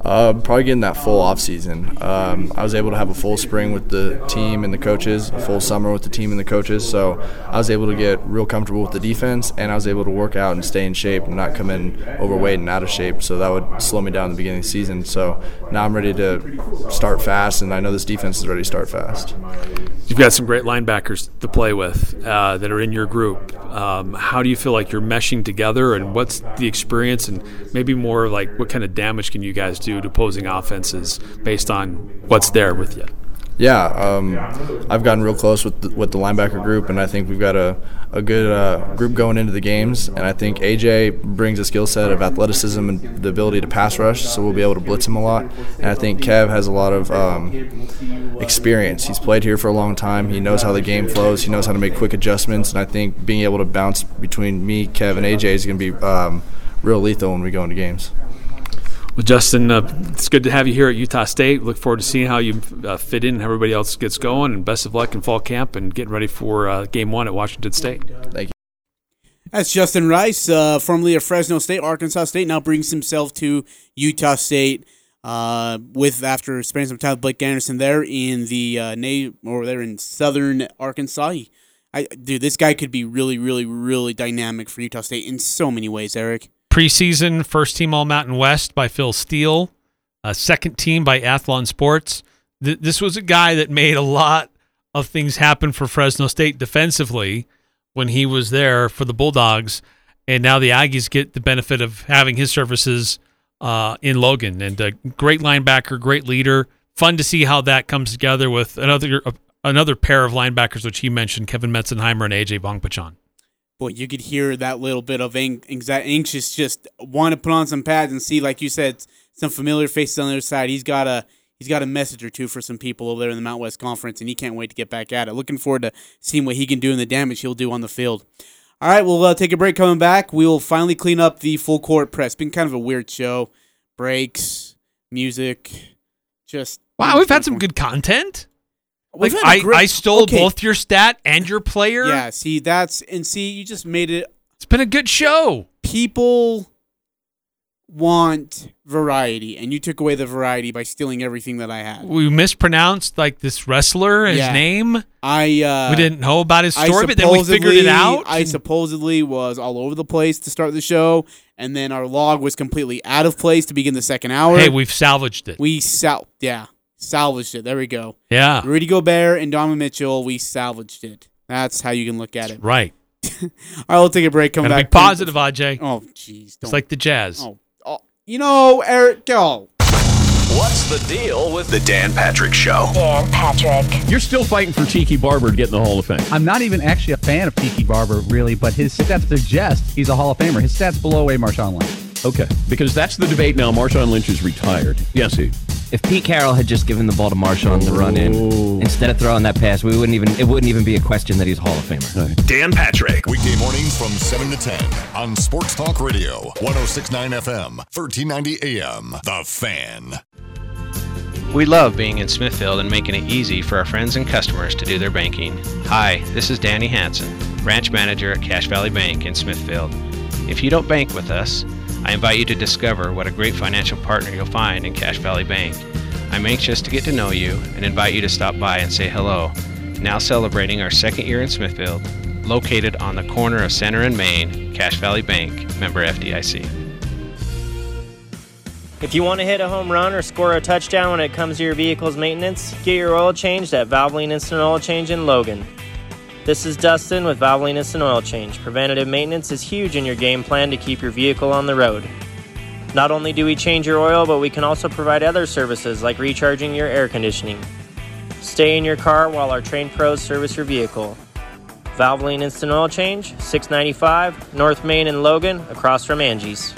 Uh, probably getting that full off season. Um, I was able to have a full spring with the team and the coaches, a full summer with the team and the coaches. So I was able to get real comfortable with the defense, and I was able to work out and stay in shape and not come in overweight and out of shape. So that would slow me down in the beginning of the season. So now I'm ready to start fast, and I know this defense is ready to start fast. You've got some great linebackers to play with uh, that are in your group. Um, how do you feel like you're meshing together, and what's the experience, and maybe more like what kind of damage can you guys do to opposing offenses based on what's there with you? Yeah, um, I've gotten real close with the, with the linebacker group, and I think we've got a, a good uh, group going into the games. And I think AJ brings a skill set of athleticism and the ability to pass rush, so we'll be able to blitz him a lot. And I think Kev has a lot of um, experience. He's played here for a long time. He knows how the game flows. He knows how to make quick adjustments. And I think being able to bounce between me, Kev, and AJ is going to be um, real lethal when we go into games. Well, Justin, uh, it's good to have you here at Utah State. Look forward to seeing how you uh, fit in and how everybody else gets going. And best of luck in fall camp and getting ready for uh, game one at Washington State. Thank you. That's Justin Rice, uh, formerly of Fresno State, Arkansas State, now brings himself to Utah State. Uh, with after spending some time with Blake Anderson there in the uh, na- or there in southern Arkansas, he I dude, this guy could be really, really, really dynamic for Utah State in so many ways, Eric. Preseason first team All Mountain West by Phil Steele, uh, second team by Athlon Sports. Th- this was a guy that made a lot of things happen for Fresno State defensively when he was there for the Bulldogs, and now the Aggies get the benefit of having his services uh, in Logan. And a great linebacker, great leader. Fun to see how that comes together with another uh, another pair of linebackers, which he mentioned, Kevin Meitzenheimer and AJ Vongphachanh. Boy, you could hear that little bit of ang- anxi- anxious, just want to put on some pads and see, like you said, some familiar faces on the other side. He's got a he's got a message or two for some people over there in the Mount West Conference, and he can't wait to get back at it. Looking forward to seeing what he can do and the damage he'll do on the field. All right, we'll uh, take a break. Coming back, we will finally clean up the full court press. Been kind of a weird show. Breaks, music, just Wow, we've had some good content. Like I, I stole okay. both your stat and your player. Yeah, see that's and see you just made it. It's been a good show. People want variety, and you took away the variety by stealing everything that I had. We mispronounced like this wrestler, his Yeah. name. I uh, we didn't know about his story, but then we figured it out. I supposedly was all over the place to start the show, and then our log was completely out of place to begin the second hour. hey, we've salvaged it. we sal yeah salvaged it. There we go. Yeah. Rudy Gobert and Donovan Mitchell, we salvaged it. That's how you can look at it. Right. All right, we'll take a break. Come Gotta back. be positive, Aj. Oh, jeez. It's like the Jazz. Oh, oh, you know, Eric, go. What's the deal with the Dan Patrick Show? Dan Patrick. You're still fighting for Tiki Barber to get in the Hall of Fame. I'm not even actually a fan of Tiki Barber, really, but his stats suggest he's a Hall of Famer. His stats blow away Marshawn Lynch. Okay, because that's the debate now. Marshawn Lynch is retired. Yes, he. If Pete Carroll had just given the ball to Marshawn to run in instead of throwing that pass, we wouldn't even it wouldn't even be a question that he's a Hall of Famer. Dan Patrick. Weekday mornings from 7 to 10 on Sports Talk Radio, 1069 FM, 1390 AM. The Fan. We love being in Smithfield and making it easy for our friends and customers to do their banking. Hi, this is Danny Hanson, branch manager at Cache Valley Bank in Smithfield. If you don't bank with us, I invite you to discover what a great financial partner you'll find in Cache Valley Bank. I'm anxious to get to know you and invite you to stop by and say hello. Now celebrating our second year in Smithfield, located on the corner of Center and Main, Cache Valley Bank, member FDIC. If you want to hit a home run or score a touchdown when it comes to your vehicle's maintenance, get your oil changed at Valvoline Instant Oil Change in Logan. This is Dustin with Valvoline Instant Oil Change. Preventative maintenance is huge in your game plan to keep your vehicle on the road. Not only do we change your oil, but we can also provide other services like recharging your air conditioning. Stay in your car while our trained pros service your vehicle. Valvoline Instant Oil Change, 695 North Main in Logan, across from Angie's.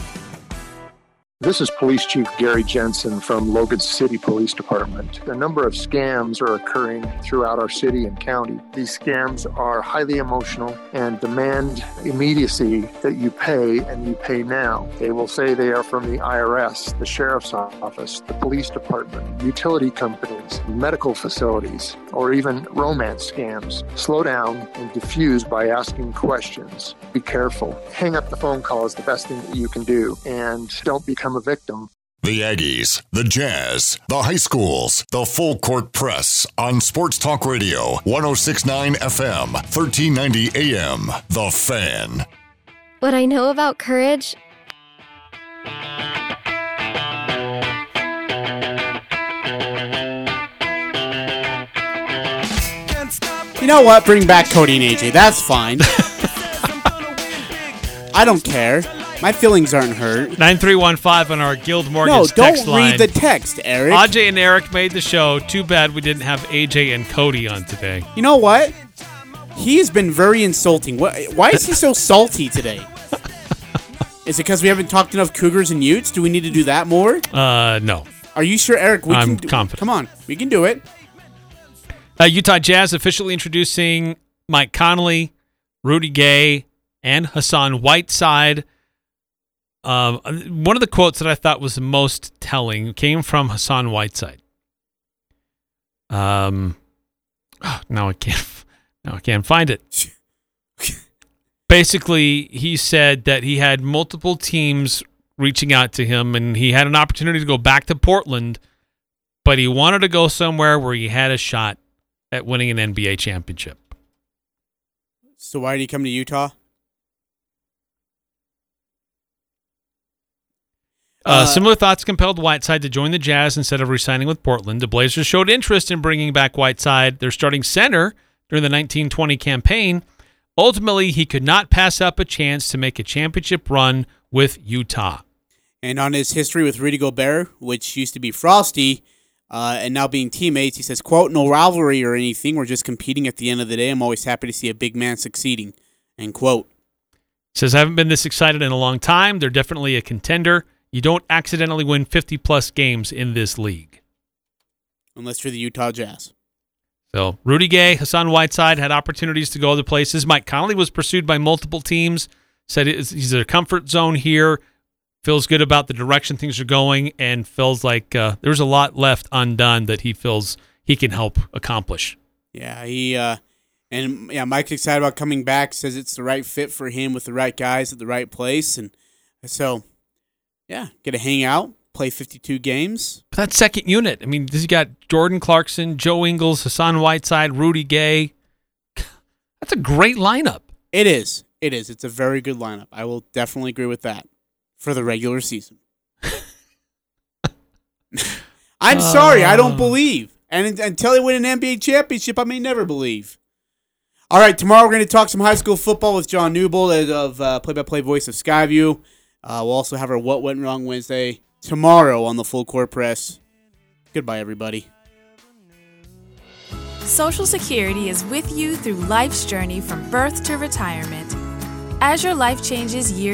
This is Police Chief Gary Jensen from Logan City Police Department. A number of scams are occurring throughout our city and county. These scams are highly emotional and demand immediacy that you pay and you pay now. They will say they are from the IRS, the Sheriff's Office, the Police Department, utility companies, medical facilities, or even romance scams. Slow down and diffuse by asking questions. Be careful. Hang up the phone call is the best thing that you can do and don't become a victim. The Aggies, the Jazz, the high schools, the full court press on Sports Talk Radio, 1069 FM, 1390 AM. The Fan. What I know about courage. You know what? Bring back Cody and AJ. That's fine. I don't care. My feelings aren't hurt. 9315 on our Guild No, Mortgage don't text line. read the text, Eric. Aj and Eric made the show. Too bad we didn't have AJ and Cody on today. You know what? He's been very insulting. Why is he so salty today? Is it because we haven't talked enough Cougars and Utes? Do we need to do that more? Uh, no. Are you sure, Eric? We I'm can do, confident. Come on, we can do it. Uh, Utah Jazz officially introducing Mike Conley, Rudy Gay, and Hassan Whiteside. Um, one of the quotes that I thought was most telling came from Hassan Whiteside. Um, oh, now I can't. Now I can't find it. Basically, he said that he had multiple teams reaching out to him, and he had an opportunity to go back to Portland, but he wanted to go somewhere where he had a shot at winning an NBA championship. So why did he come to Utah? Uh, similar thoughts compelled Whiteside to join the Jazz instead of re-signing with Portland. The Blazers showed interest in bringing back Whiteside, their starting center, during the 1920 campaign. Ultimately, he could not pass up a chance to make a championship run with Utah. And on his history with Rudy Gobert, which used to be Frosty, uh, and now being teammates, he says, "quote No rivalry or anything. We're just competing. At the end of the day, I'm always happy to see a big man succeeding." End quote. Says I haven't been this excited in a long time. They're definitely a contender. You don't accidentally win 50 plus games in this league. Unless you're the Utah Jazz. So Rudy Gay, Hassan Whiteside had opportunities to go other places. Mike Conley was pursued by multiple teams. Said he's in a comfort zone here. Feels good about the direction things are going, and feels like uh, there's a lot left undone that he feels he can help accomplish. Yeah, he uh, and yeah, Mike's excited about coming back. Says it's the right fit for him with the right guys at the right place, and so yeah, get to hang out, play 52 games. But that second unit, I mean, this you got Jordan Clarkson, Joe Ingles, Hassan Whiteside, Rudy Gay. That's a great lineup. It is. It is. It's a very good lineup. I will definitely agree with that for the regular season. I'm sorry, I don't Uh. believe. And until they win an NBA championship, I may never believe. All right, tomorrow we're going to talk some high school football with John Newbold of uh, play-by-play voice of Skyview. Uh, we'll also have our What Went Wrong Wednesday tomorrow on the Full Court Press. Goodbye, everybody. Social Security is with you through life's journey from birth to retirement. As your life changes year